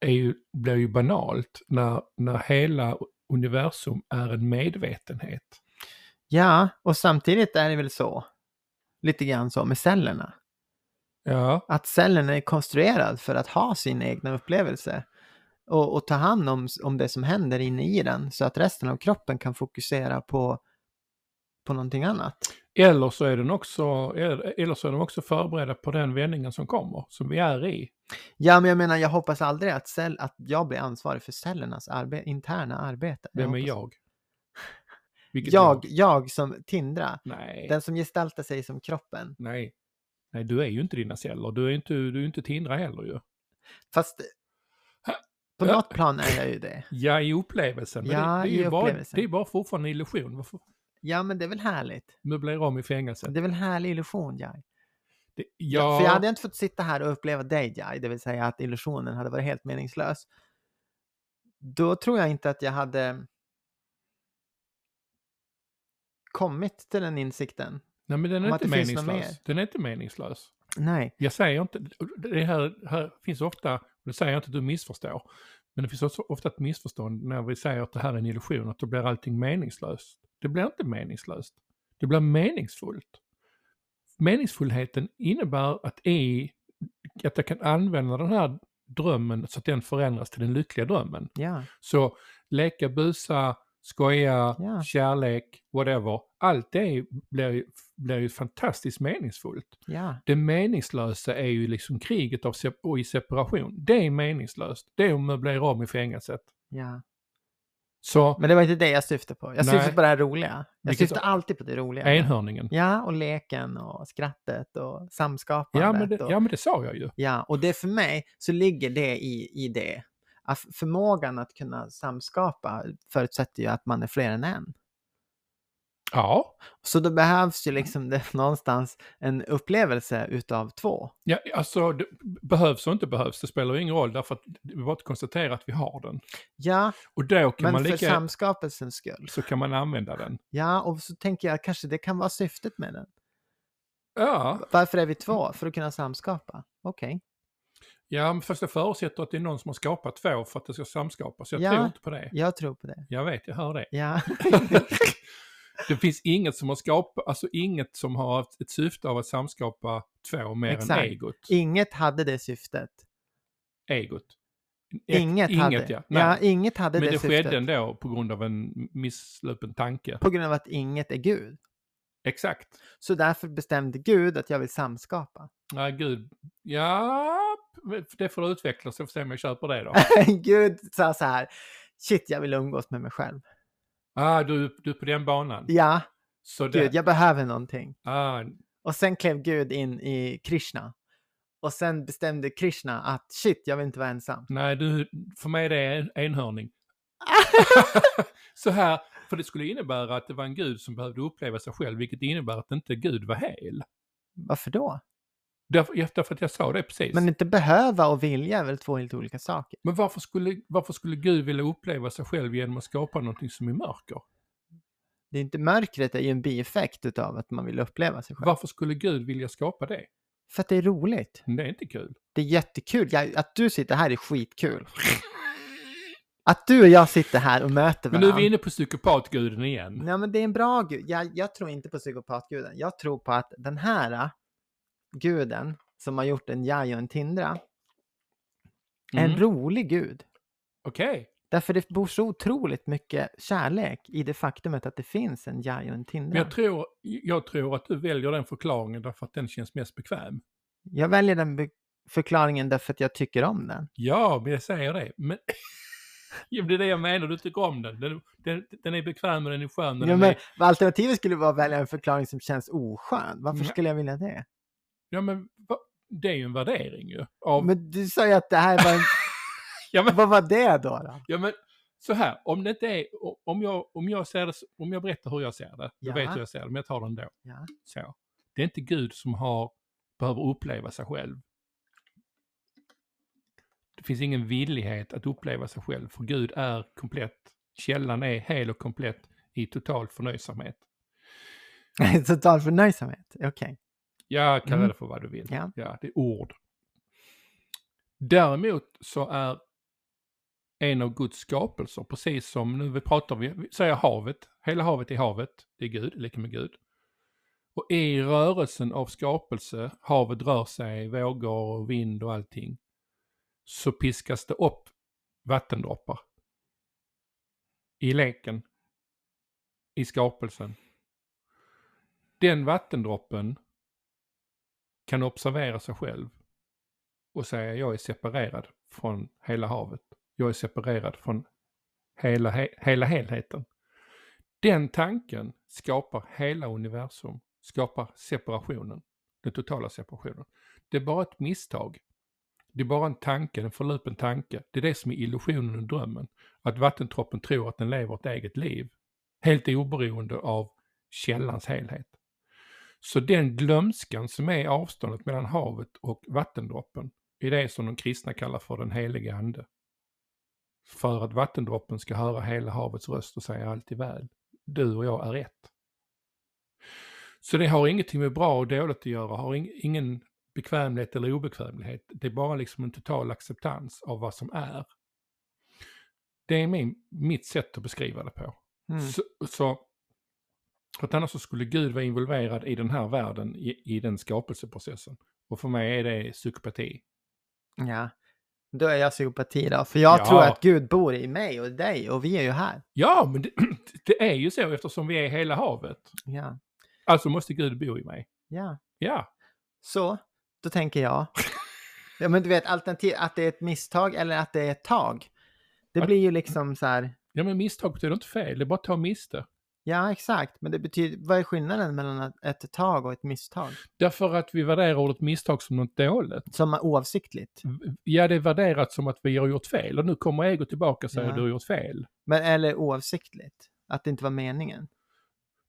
är ju, blir ju banalt när, när hela universum är en medvetenhet. Ja, och samtidigt är det väl så, lite grann så med cellerna. Ja. Att cellen är konstruerad för att ha sin egna upplevelse och, och ta hand om, om det som händer inne i den så att resten av kroppen kan fokusera på, på någonting annat. Eller så är den också, eller så är de också förberedda på den vändningen som kommer, som vi är i. Ja, men jag menar, jag hoppas aldrig att, cell, att jag blir ansvarig för cellernas arbe interna arbete. Vem är jag? jag, jag? Jag som Tindra. Nej. Den som gestaltar sig som kroppen. Nej. Nej, du är ju inte dina celler. Du är inte, du är inte Tindra heller ju. Fast på något plan är jag ju det. Ja, i upplevelsen. Men ja, det, det, är i bara, upplevelsen. det är bara fortfarande en illusion. Varför, Ja, men det är väl härligt? Möblera om i fängelset. Det är väl härlig illusion, Jai? Det, ja... För jag hade inte fått sitta här och uppleva dig, Jai, det vill säga att illusionen hade varit helt meningslös. Då tror jag inte att jag hade kommit till den insikten. Nej, men den är inte meningslös. Den är inte meningslös. Nej. Jag säger inte, det här, här finns ofta, och det säger jag inte att du missförstår, men det finns också ofta ett missförstånd när vi säger att det här är en illusion, att då blir allting meningslöst. Det blir inte meningslöst. Det blir meningsfullt. Meningsfullheten innebär att, i, att jag kan använda den här drömmen så att den förändras till den lyckliga drömmen. Ja. Så leka, busa, skoja, ja. kärlek, whatever. Allt det blir, blir ju fantastiskt meningsfullt. Ja. Det meningslösa är ju liksom kriget av och i separation. Det är meningslöst. Det är att möblera om i fängelset. Ja. Så Men det var inte det jag syftade på. Jag Nej. syftade på det här roliga. Jag syftar alltid på det roliga. enhörningen. Ja, och leken och skrattet och samskapandet. Ja men, det, och, ja, men det sa jag ju. ja, och det för mig så ligger det i, i det. Att förmågan att kunna samskapa förutsätter ju att man är fler än en. Ja, Så då behövs ju liksom det, någonstans en upplevelse utav två. ja alltså det behövs och inte behövs, det spelar ju ingen roll därför att vi bara att konstatera att vi har den. Ja, Och då kan men man för lika, samskapelsens skull. så kan man använda den. Ja, och så tänker jag kanske det kan vara syftet med den. Ja, Varför är vi två? För att kunna samskapa? Okej. ja men fast det förutsätter att det är någon som har skapat två för att det ska samskapas. Jag Ja. tror inte på det. Jag tror på det. Jag vet, jag hör det. Ja. det finns inget som har skapat, alltså inget som har haft ett syfte av att samskapa två mer Exakt. än egot. Inget hade det syftet. egot. Ett- Inget, inget hade. ja. Nej. ja, inget hade Men det, det syftet. skedde ändå på grund av en misslupen tanke. På grund av att inget är Gud. Exakt. Så därför bestämde Gud att jag vill samskapa. Nej, gud. Ja, det får du utveckla så får se om jag köper det då. Gud sa så här, shit jag vill umgås med mig själv. Ah, du, du är på den banan. Ja, Så det, Gud, jag behöver någonting. ah, Och sen klev Gud in i Krishna. Och sen bestämde Krishna att shit, jag vill inte vara ensam. nej, du, för mig är det en enhörning. så här, för det skulle innebära att det var en gud som behövde uppleva sig själv, vilket innebär att inte Gud var hel. Varför då? Därför, därför att jag sa det precis. Men inte behöva och vilja är väl två helt olika saker? Men varför skulle, varför skulle Gud vilja uppleva sig själv genom att skapa någonting som är mörker? Det är inte mörkret är ju en bieffekt utav att man vill uppleva sig själv. Varför skulle Gud vilja skapa det? För att det är roligt. Det är inte kul. Det är jättekul. Jag, att du sitter här är skitkul. Att du och jag sitter här och möter Men nu varandra. är vi inne på psykopatguden igen. Nej, men det är en bra gud. Jag, jag tror inte på psykopatguden. Jag tror på att den här guden som har gjort en Jai och en Tindra är en Mm. rolig gud. Okej. Därför det bor så otroligt mycket kärlek i det faktumet att det finns en Men Tindra. jag tror, jag tror att du väljer den förklaringen därför att den känns mest bekväm. Jag väljer den förklaringen därför att jag tycker om den. Ja, men jag säger det. Men det är det jag menar, du tycker om den. Den, den, den är bekväm och den är skön. Ja, men är, alternativet skulle vara att välja en förklaring som känns oskön. Varför skulle jag vilja det? Ja, men va, det är ju en värdering ju. Av, Men du sa ju att det här var en... ja, men, Vad var det då? då? ja, men så här, om det inte är, om jag, om jag ser det, om jag berättar hur jag ser det, Ja. jag vet hur jag ser det, men jag tar den då. Ja. Så. Det är inte Gud som har, behöver uppleva sig själv. Det finns ingen villighet att uppleva sig själv, för Gud är komplett. Källan är hel och komplett i total förnöjsamhet. Total förnöjsamhet, okej. Jag kallar Mm. det för vad du vill. Ja. ja, det är ord. Däremot så är en av Guds skapelser, precis som nu vi pratar, vi säger havet, hela havet är havet, det är Gud, lika med Gud. Och i rörelsen av skapelse, havet rör sig, vågor och vind och allting, så piskas det upp vattendroppar. I leken, i skapelsen. Den vattendroppen kan observera sig själv och säga jag är separerad från hela havet. Jag är separerad från hela, he, hela helheten. Den tanken skapar hela universum, skapar separationen, den totala separationen. Det är bara ett misstag. Det är bara en tanke, en förlupen tanke. Det är det som är illusionen och drömmen. Att vattentroppen tror att den lever ett eget liv. Helt oberoende av källans helhet. Så den glömskan som är avståndet mellan havet och vattendroppen är det som de kristna kallar för den heliga ande. För att vattendroppen ska höra hela havets röst och säga allt är väl. Du och jag är ett. Så det har ingenting med bra och dåligt att göra, har ing- ingen bekvämlighet eller obekvämlighet. Det är bara liksom en total acceptans av vad som är. Det är min, mitt sätt att beskriva det på. Mm. Så, så att annars så skulle Gud vara involverad i den här världen, i, i den skapelseprocessen. Och för mig är det psykopati. Ja, då är jag psykopati då. För jag Ja. tror att Gud bor i mig och dig och vi är ju här. Ja, men det, det är ju så eftersom vi är hela havet. Ja, Alltså måste Gud bo i mig. ja. Ja, Så, då tänker jag. Ja, men du vet, alternativ att det är ett misstag eller att det är ett tag. Det Att- blir ju liksom så här. Ja, men misstag betyder inte fel, det är bara att ta miste. Ja, exakt. Men det betyder, vad är skillnaden mellan ett- tag och ett misstag? Därför att vi värderar ordet misstag som något dåligt. Som är oavsiktligt. Ja, det är värderat som att vi har gjort fel och nu kommer ego tillbaka och säger Ja. du har gjort fel. Men, eller oavsiktligt. Att det inte var meningen.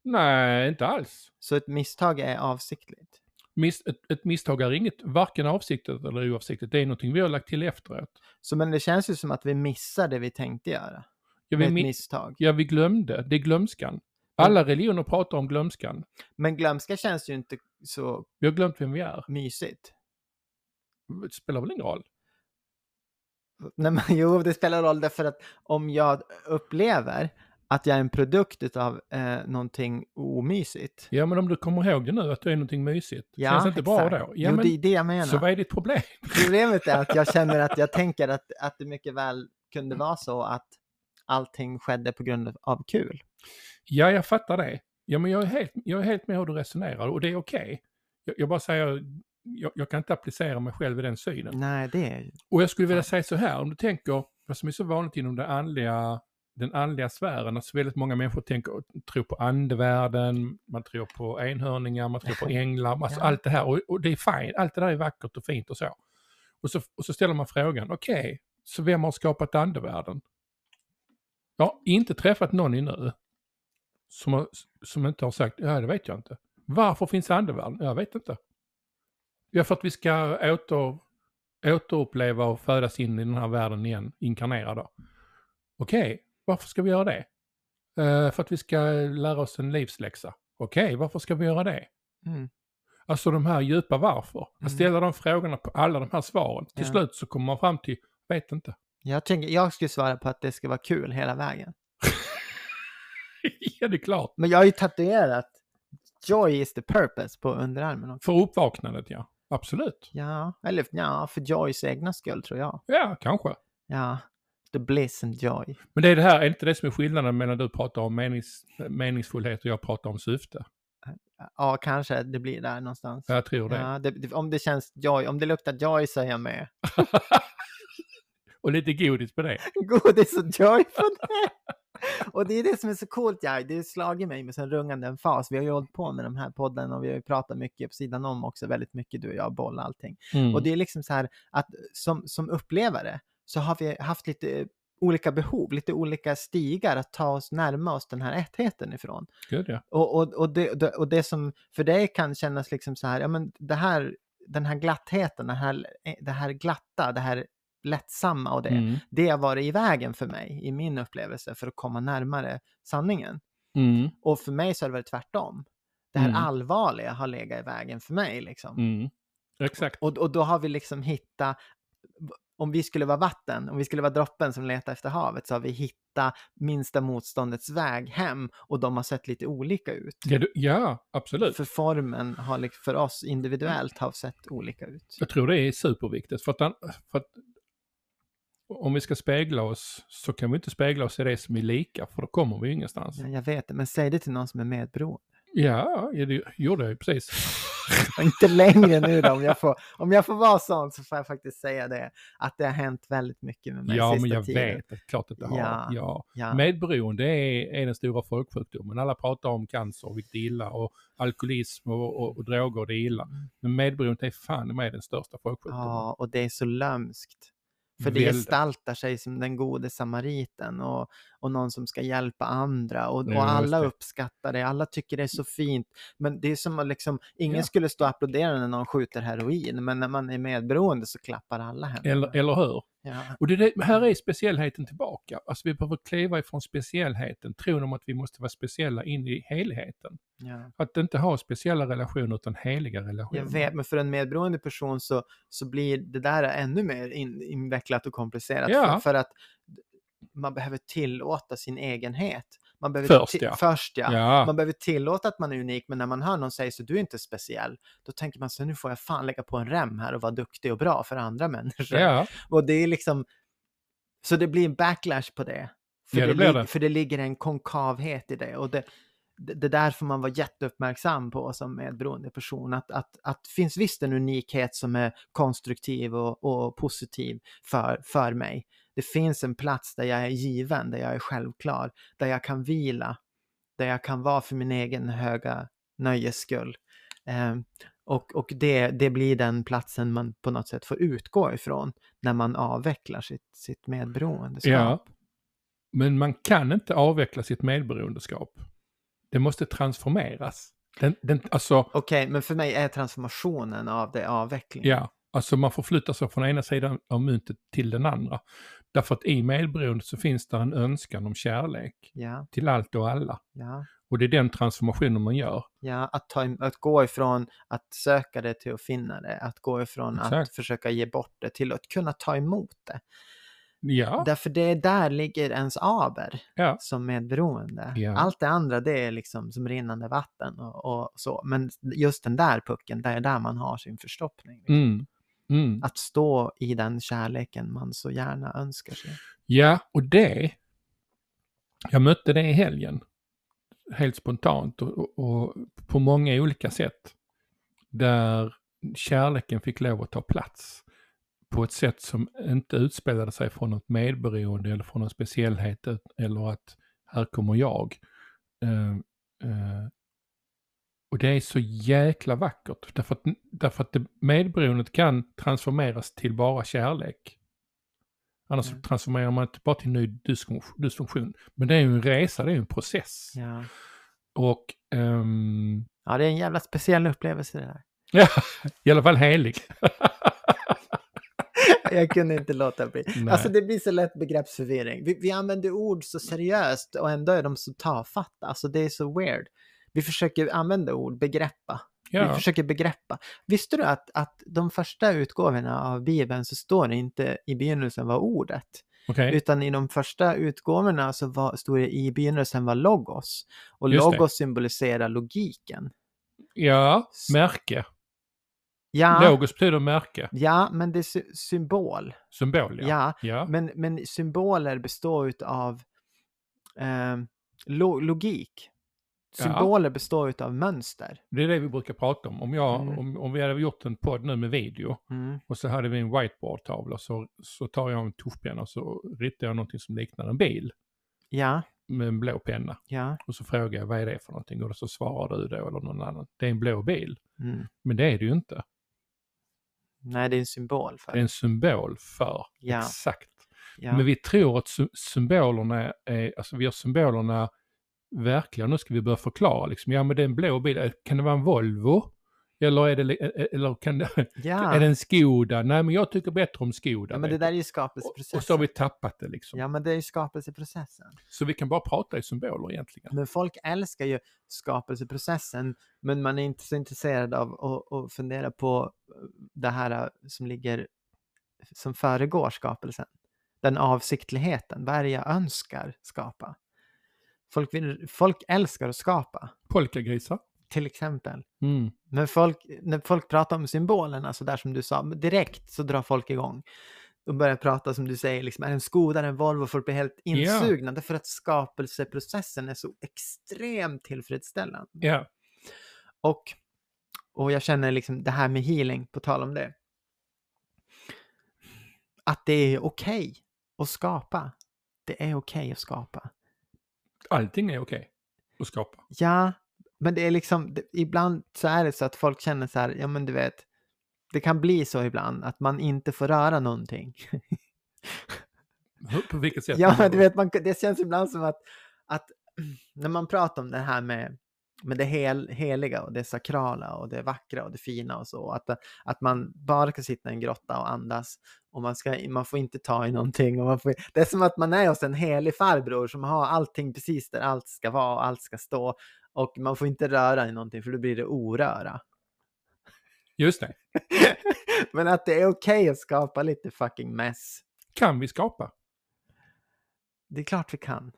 Nej, inte alls. Så ett misstag är avsiktligt. Miss, ett, ett misstag är inget, varken avsiktligt eller oavsiktligt. Det är någonting vi har lagt till efteråt. Så men det känns ju som att vi missar det vi tänkte göra. Ja, vi, ett mi- misstag. ja, vi glömde. Det är glömskan. Alla religioner pratar om glömskan. Men glömska känns ju inte så Vi har glömt vem vi är. mysigt. Det spelar väl ingen roll? Nej, men, jo, det spelar roll därför att om jag upplever att jag är en produkt av eh, någonting omysigt. Ja, men om du kommer ihåg det nu, att du är någonting mysigt. Ja, Känns det inte bra exakt. då? Ja, jo, men det är det jag menar. så vad är ditt problem? Problemet är att jag känner att jag tänker att, att det mycket väl kunde vara så att allting skedde på grund av kul. Ja, jag fattar det. Ja, men jag är helt, jag är helt med hur du resonerar och det är okej. Jag, jag bara säger, jag, jag kan inte applicera mig själv i den synen. Nej, det är. Och jag skulle vilja säga så här, om du tänker, vad som är så vanligt inom det andliga, den andliga sfären, att så väldigt många människor tänker, tror på andevärlden, man tror på enhörningar, man tror på änglar, alltså Ja. allt det här. Och, och det är fint, allt det där är vackert och fint och så. Och så, och så ställer man frågan, okej, så vem har skapat andevärlden? Jag har inte träffat någon ännu som, har, som inte har sagt, ja det vet jag inte. Varför finns andevärlden? Jag vet inte. Ja, för att vi ska åter, återuppleva och födas in i den här världen igen, inkarnera då. Okej, varför ska vi göra det? Eh, för att vi ska lära oss en livsläxa. Okej, varför ska vi göra det? Mm. Alltså de här djupa varför. Mm. Att ställa de frågorna på alla de här svaren. Till Ja. slut så kommer man fram till, vet inte. Jag, tänker, jag skulle svara på att det ska vara kul hela vägen. ja, det är klart. Men jag har ju tatuerat Joy is the purpose på underarmen också. För uppvaknandet, ja. Absolut. Ja, eller ja, för Joys egna skull tror jag. Ja, kanske. Ja, the bliss and joy. Men det är det här, är inte det som är skillnaden mellan du pratar om menings, meningsfullhet och jag pratar om syfte? Ja, kanske det blir där någonstans. Jag tror det. Ja, det, det, om det känns joy, om det luktar joy så är jag med. Och lite godis på det. Godis och joy på det! Och det är det som är så coolt, ja. det slagit mig med sån rungande en fas. Vi har ju hållit på med de här podden och vi har ju pratat mycket på sidan om också, väldigt mycket du och jag, boll och allting. Mm. Och det är liksom så här att som, som upplevare så har vi haft lite olika behov, lite olika stigar att ta oss närma oss den här ettheten ifrån. Gud, ja. Och, och, och, det, det- och det som för dig kan kännas liksom så här, ja men det här, den här glattheten, det här, det här glatta, det här lättsamma och det, Mm. det har varit i vägen för mig i min upplevelse för att komma närmare sanningen. Mm. Och för mig så har det varit tvärtom. Det här Mm. allvarliga har legat i vägen för mig liksom. Mm. Exakt. Och, och då har vi liksom hittat, om vi skulle vara vatten, om vi skulle vara droppen som letar efter havet, så har vi hittat minsta motståndets väg hem och de har sett lite olika ut. Ja, du, ja, absolut. För formen har för oss individuellt har sett olika ut. Jag tror det är superviktigt. För att, för att om vi ska spegla oss så kan vi inte spegla oss i det som är lika, för då kommer vi ingenstans. Ja, jag vet det, men säg det till någon som är medberoende. Ja, det gjorde jag ju precis. Inte längre nu då, om jag, får, om jag får vara sån så får jag faktiskt säga det. Att det har hänt väldigt mycket med mig Ja, sista men jag tiden. vet. Klart att det har. Ja. Ja. Ja. Medberoende är, är den stora folksjukdomen. Alla pratar om cancer, vilket är illa, och alkoholism och, och, och droger, det är illa. Men medberoende är fan med den största folksjukdomen. Ja, och det är så lömskt. För det gestaltar sig som den gode samariten och, och någon som ska hjälpa andra och, och alla det. uppskattar det, alla tycker det är så fint. Men det är som att liksom, ingen Ja. skulle stå och applådera när någon skjuter heroin, men när man är medberoende så klappar alla händerna. Eller, eller hur? Ja. Och det, det, här är speciellheten tillbaka. Alltså vi behöver kliva ifrån speciellheten, tron om att vi måste vara speciella in i helheten. Ja. Att inte ha speciella relationer utan heliga relationer. Jag vet, men för en medberoende person så, så blir det där ännu mer in, invecklat och komplicerat. Ja. För, för att man behöver tillåta sin egenhet. Man behöver Först, ja. Först ja. Ja, Man behöver tillåta att man är unik, men när man hör någon säga så du är inte speciell, då tänker man så nu får jag fan lägga på en rem här och vara duktig och bra för andra människor. ja, Och det är liksom, så det blir en backlash på det. För, Ja, det det, det. för det ligger en konkavhet i det. Och det det, det där får man vara jätteuppmärksam på som medberoende person. Att, att, att finns visst en unikhet som är konstruktiv och, och positiv för, för mig. Det finns en plats där jag är given, där jag är självklar, där jag kan vila, där jag kan vara för min egen höga nöjes skull. Eh, och och det, det blir den platsen man på något sätt får utgå ifrån när man avvecklar sitt, sitt medberoendeskap. Ja. Men man kan inte avveckla sitt medberoendeskap. Det måste transformeras. Den, den, alltså, Okej, men för mig är transformationen av det avveckling. ja, alltså man förflyttar sig från ena sidan av myntet till den andra. Därför att i medberoendet så finns det en önskan om kärlek Ja, till allt och alla. ja, Och det är den transformationen man gör. ja. Att, ta, att gå ifrån att söka det till att finna det, att gå ifrån att Exakt. försöka ge bort det till att kunna ta emot det. Ja, Därför det där ligger ens aber ja, som medberoende. Ja. Allt det andra det är liksom som rinnande vatten och, och så. Men just den där pucken, det är där man har sin förstoppning. liksom. mm, mm. Att stå i den kärleken man så gärna önskar sig. ja, och det, jag mötte det i helgen. Helt spontant och, och, på många olika sätt. Där kärleken fick lov att ta plats. På ett sätt som inte utspelade sig från något medberoende eller från någon speciellhet eller att här kommer jag. Eh, eh, och det är så jäkla vackert. Därför att, därför att det medberoendet kan transformeras till bara kärlek. Annars Mm. transformerar man det bara till ny dysfunktion-. Men det är ju en resa, det är ju en process. Ja. Och ehm, ja, det är en jävla speciell upplevelse det där. ja, i alla fall helig. Jag kunde inte låta bli. Nej. Alltså det blir så lätt begreppsförvirring. Vi, vi använder ord så seriöst och ändå är de så tafatta. Alltså det är så weird. Vi försöker använda ord, begreppa. Vi ja, försöker begreppa. Visste du att, att de första utgåvorna av Bibeln så står det inte i begynnelsen var ordet, okej. utan i de första utgåvorna så var, stod det i begynnelsen var logos. Och Just det. logos symboliserar logiken. Ja, märke. Ja, Logos betyder märke. ja men det är sy- symbol. Symbol, ja. Ja, ja. Men, men symboler består av eh, lo, logik. Ja. Symboler består av mönster. Det är det vi brukar prata om. Om, jag, Mm. om, om vi hade gjort en podd nu med video Mm. och så hade vi en whiteboardtavla så, så tar jag en tuschpenna och så ritar jag någonting som liknar en bil Ja, med en blå penna. ja. Och så frågar jag vad är det för någonting och så svarar du då eller någon annan. Det är en blå bil. Mm. Men det är det ju inte. Nej, det är en symbol för Det är en symbol för. Ja. Exakt. ja. Men vi tror att sy- symbolerna är, alltså vi har symbolerna verkliga. Nu ska vi börja förklara liksom. Ja men det är en blå bil. Eh, Kan det vara en Volvo? Eller är det, li- eh, eller kan det, ja. är det en Skoda? Nej men jag tycker bättre om Skoda. ja, men det där är ju och, skapelseprocessen. och så har vi tappat det liksom. Ja, men det är ju skapelseprocessen. Så vi kan bara prata i symboler egentligen. Men folk älskar ju skapelseprocessen, men man är inte så intresserad av att, att fundera på det här eh, som ligger, som föregår skapelsen. Den avsiktligheten, vad är det jag önskar skapa? Folk, vill, folk älskar att skapa, Polkagrisar. till exempel. Mm. Men folk, när folk pratar om symbolerna, så där som du sa, direkt så drar folk igång och börjar prata som du säger, liksom, är en Skoda, är en Volvo, folk blir helt insugna därför att skapelseprocessen är så extremt tillfredsställande. Ja. Och, och jag känner liksom det här med healing, på tal om det, att det är okej att skapa. Det är okej att skapa. Allting är okej att skapa. Ja, men det är liksom, det, ibland så är det så att folk känner så här, ja men du vet, det kan bli så ibland att man inte får röra någonting. På vilket sätt? ja, men du vet, man, det känns ibland som att, att när man pratar om det här med, med det hel, heliga och det sakrala och det vackra och det fina och så, att, att man bara ska sitta i en grotta och andas och man, ska, man får inte ta i någonting. Och man får, det är som att man är hos en helig farbror som har allting precis där allt ska vara och allt ska stå och man får inte röra i någonting för då blir det oröra. Just det. Men att det är okej att skapa lite fucking mess. Kan vi skapa? Det är klart vi kan.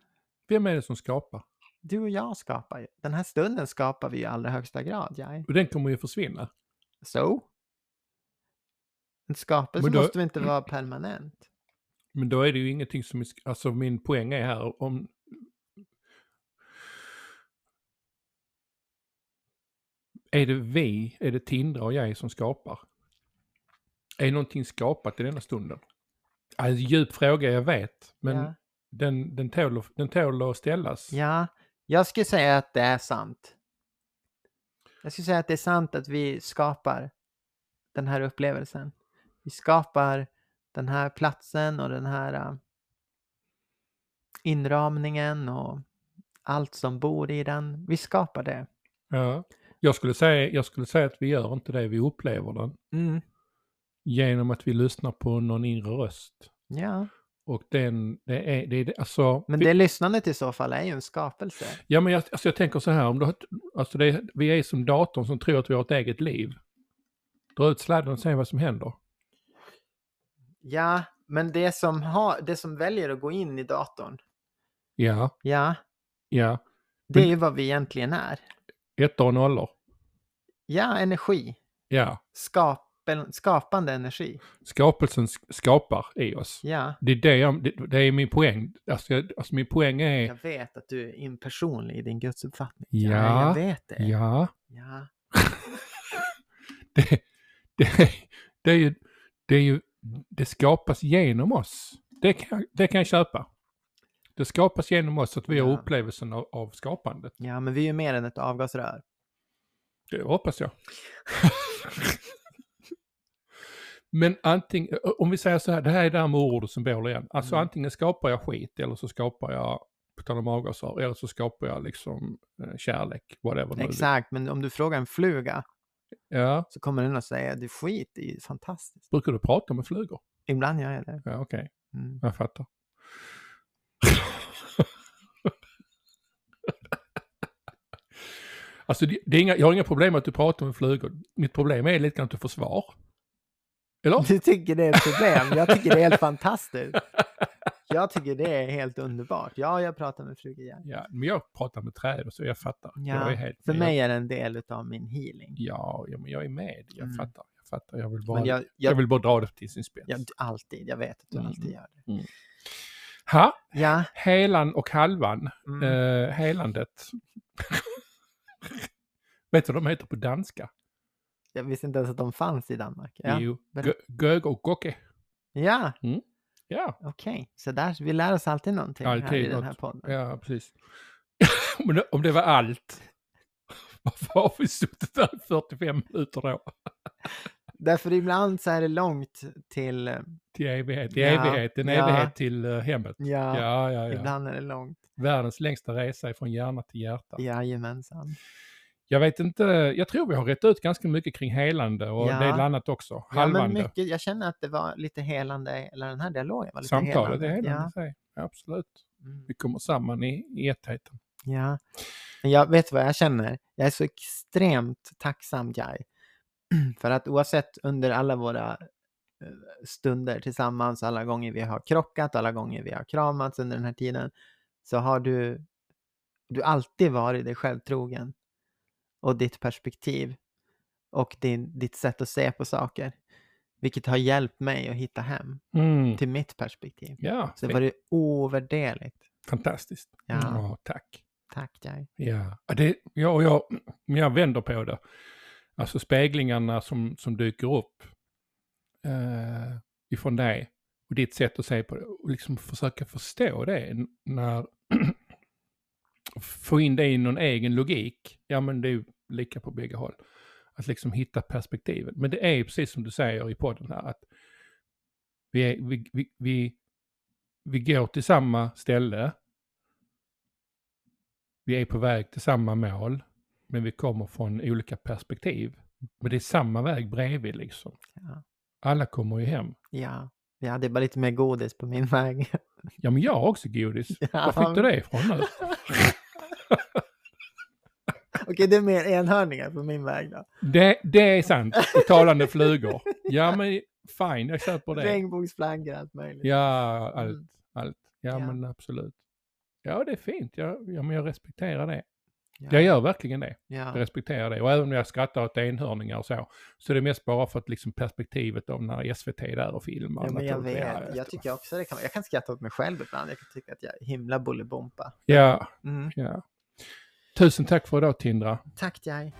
Vem är det som skapar? Du och jag skapar ju. Den här stunden skapar vi i allra högsta grad. Jag. Och den kommer ju försvinna. Så? En skapelse då- måste väl inte vara permanent? Men då är det ju ingenting som, är alltså min poäng är här om är det vi, är det Tindra och jag som skapar? Är någonting skapat i denna stunden? Alltså, djup fråga, jag vet, men ja. den, den, tål, den tål att ställas. ja, jag skulle säga att det är sant. Jag skulle säga att det är sant att vi skapar den här upplevelsen. Vi skapar den här platsen och den här äh, inramningen och allt som bor i den. Vi skapar det. Ja. Jag, skulle säga, jag skulle säga att vi gör inte det, vi upplever den. Mm. Genom att vi lyssnar på någon inre röst. Ja, Och den, det är, det är alltså... men vi, det lyssnandet i så fall är ju en skapelse. Ja, men jag, alltså jag tänker så här, om du, alltså det, vi är som datorn som tror att vi har ett eget liv. Dra ut sladden och se vad som händer. Ja, men det som, har, det som väljer att gå in i datorn, Ja, ja, ja. det är ju vad vi egentligen är. Ettor och nollor. Ja, energi. Ja. Skapel, skapande energi. Skapelsen sk- skapar i oss. Ja, Det är, det, jag, det, det är min poäng. Alltså, jag, alltså min poäng är... jag vet att du är impersonlig i din gudsuppfattning. Ja, jag vet det. Ja, Ja. det, det, det är ju... Det är ju... Det skapas genom oss. Det kan, jag- det kan jag köpa. Det skapas genom oss att vi har Ja. upplevelsen av, av skapandet. ja, men vi är ju mer än ett avgasrör. Det hoppas jag. Men antingen, om vi säger så här, det här är det här med ord och symboler igen. Alltså Mm. antingen skapar jag skit eller så skapar jag, på tal om avgasrör, eller så skapar jag liksom eh, kärlek, whatever. Exakt, men om du frågar en fluga Ja, så kommer den att säga du skit är ju fantastiskt. brukar du prata med flugor? Ibland gör jag det. Ja, okej, Mm. jag fattar. alltså det, det är inga, jag har inga problem med att du pratar med flugor. Mitt problem är lite grann att du får svar. Eller? Du tycker det är ett problem. Jag tycker det är helt fantastiskt. Jag tycker det är helt underbart. Ja, jag pratar med flugor. Ja. Ja, men jag pratar med träd och så, jag fattar. Ja, jag är helt För mig är det en del av min healing. Ja, ja, men jag är med. Jag Mm. fattar. Jag fattar. Jag vill bara, jag, jag, jag, vill bara dra det till sin spets. jag, alltid, jag vet att du Mm. alltid gör det. Ha, Ja, helan och halvan. mm. Eh, helandet. Vet du vad de heter på danska? jag visste inte ens att de fanns i Danmark. Ja, Jo, gög och gocke. ja Ja, okej. Så där, vi lär oss alltid någonting här Alltid i den här podden. ja precis. om, det, om det var allt, varför har vi suttit där i 45 minuter då? Därför ibland så är det långt till, eh, Till evighet, till Ja, evighet, en ja. evighet till uh, hemmet. ja, Ja, ja, ja. ibland är det långt. Världens längsta resa från hjärna till hjärta. Jajamensan. Jag vet inte, jag tror vi har rätt ut ganska mycket kring helande och Ja. det är annat också. Ja, men Halvande. mycket, jag känner att det var lite helande, eller den här dialogen var lite Samtalet är helande. helande i sig. Absolut. Ja. Mm. Vi kommer samman i, i ettheten. Ja, men jag vet vad jag känner. Jag är så extremt tacksam, Jai. För att oavsett under alla våra eh, stunder tillsammans, alla gånger vi har krockat, alla gånger vi har kramats under den här tiden, så har du, du alltid varit dig själv trogen. Och ditt perspektiv. Och din, ditt sätt att se på saker. Vilket har hjälpt mig att hitta hem Mm. till mitt perspektiv. Ja, Så det var det ovärderligt. fantastiskt. Ja. Ja, tack. Tack, Jai. Ja, det, ja jag, jag vänder på det. Alltså speglingarna som, som dyker upp eh, ifrån dig och ditt sätt att se på det och liksom försöka förstå det när få in det i någon egen logik. Ja, men det är lika på bägge håll. Att liksom hitta perspektivet. Men det är ju precis som du säger i podden här att vi, är, vi, vi, vi, vi går till samma ställe. Vi är på väg till samma mål, men vi kommer från olika perspektiv. Men det är samma väg bredvid liksom. Ja. Alla kommer ju hem. Ja, jag hade bara lite mer godis på min väg. Ja, men jag har också godis. Ja. Var fick du det ifrån nu? Okej, det är mer enhörningar på min väg då. Det, det är sant. Och talande flugor. Ja, men fine, jag köper det. Regnbågsflaggor, allt möjligt. Ja, allt, Mm. allt. Ja, Ja. men absolut. Ja, det är fint. Ja, ja, men jag respekterar det. Ja. Jag gör verkligen det. Jag Ja. respekterar det. Och även om jag skrattar åt enhörningar och så, så är det mest bara för att liksom perspektivet av när SVT är där och filmar. Ja, men jag vet. Ja, Jag tycker också det kan. Jag kan skratta åt mig själv ibland. Jag kan tycka att jag är himla bullybompa. Ja, Mm. ja. Tusen tack för idag Tindra. Tack Jai.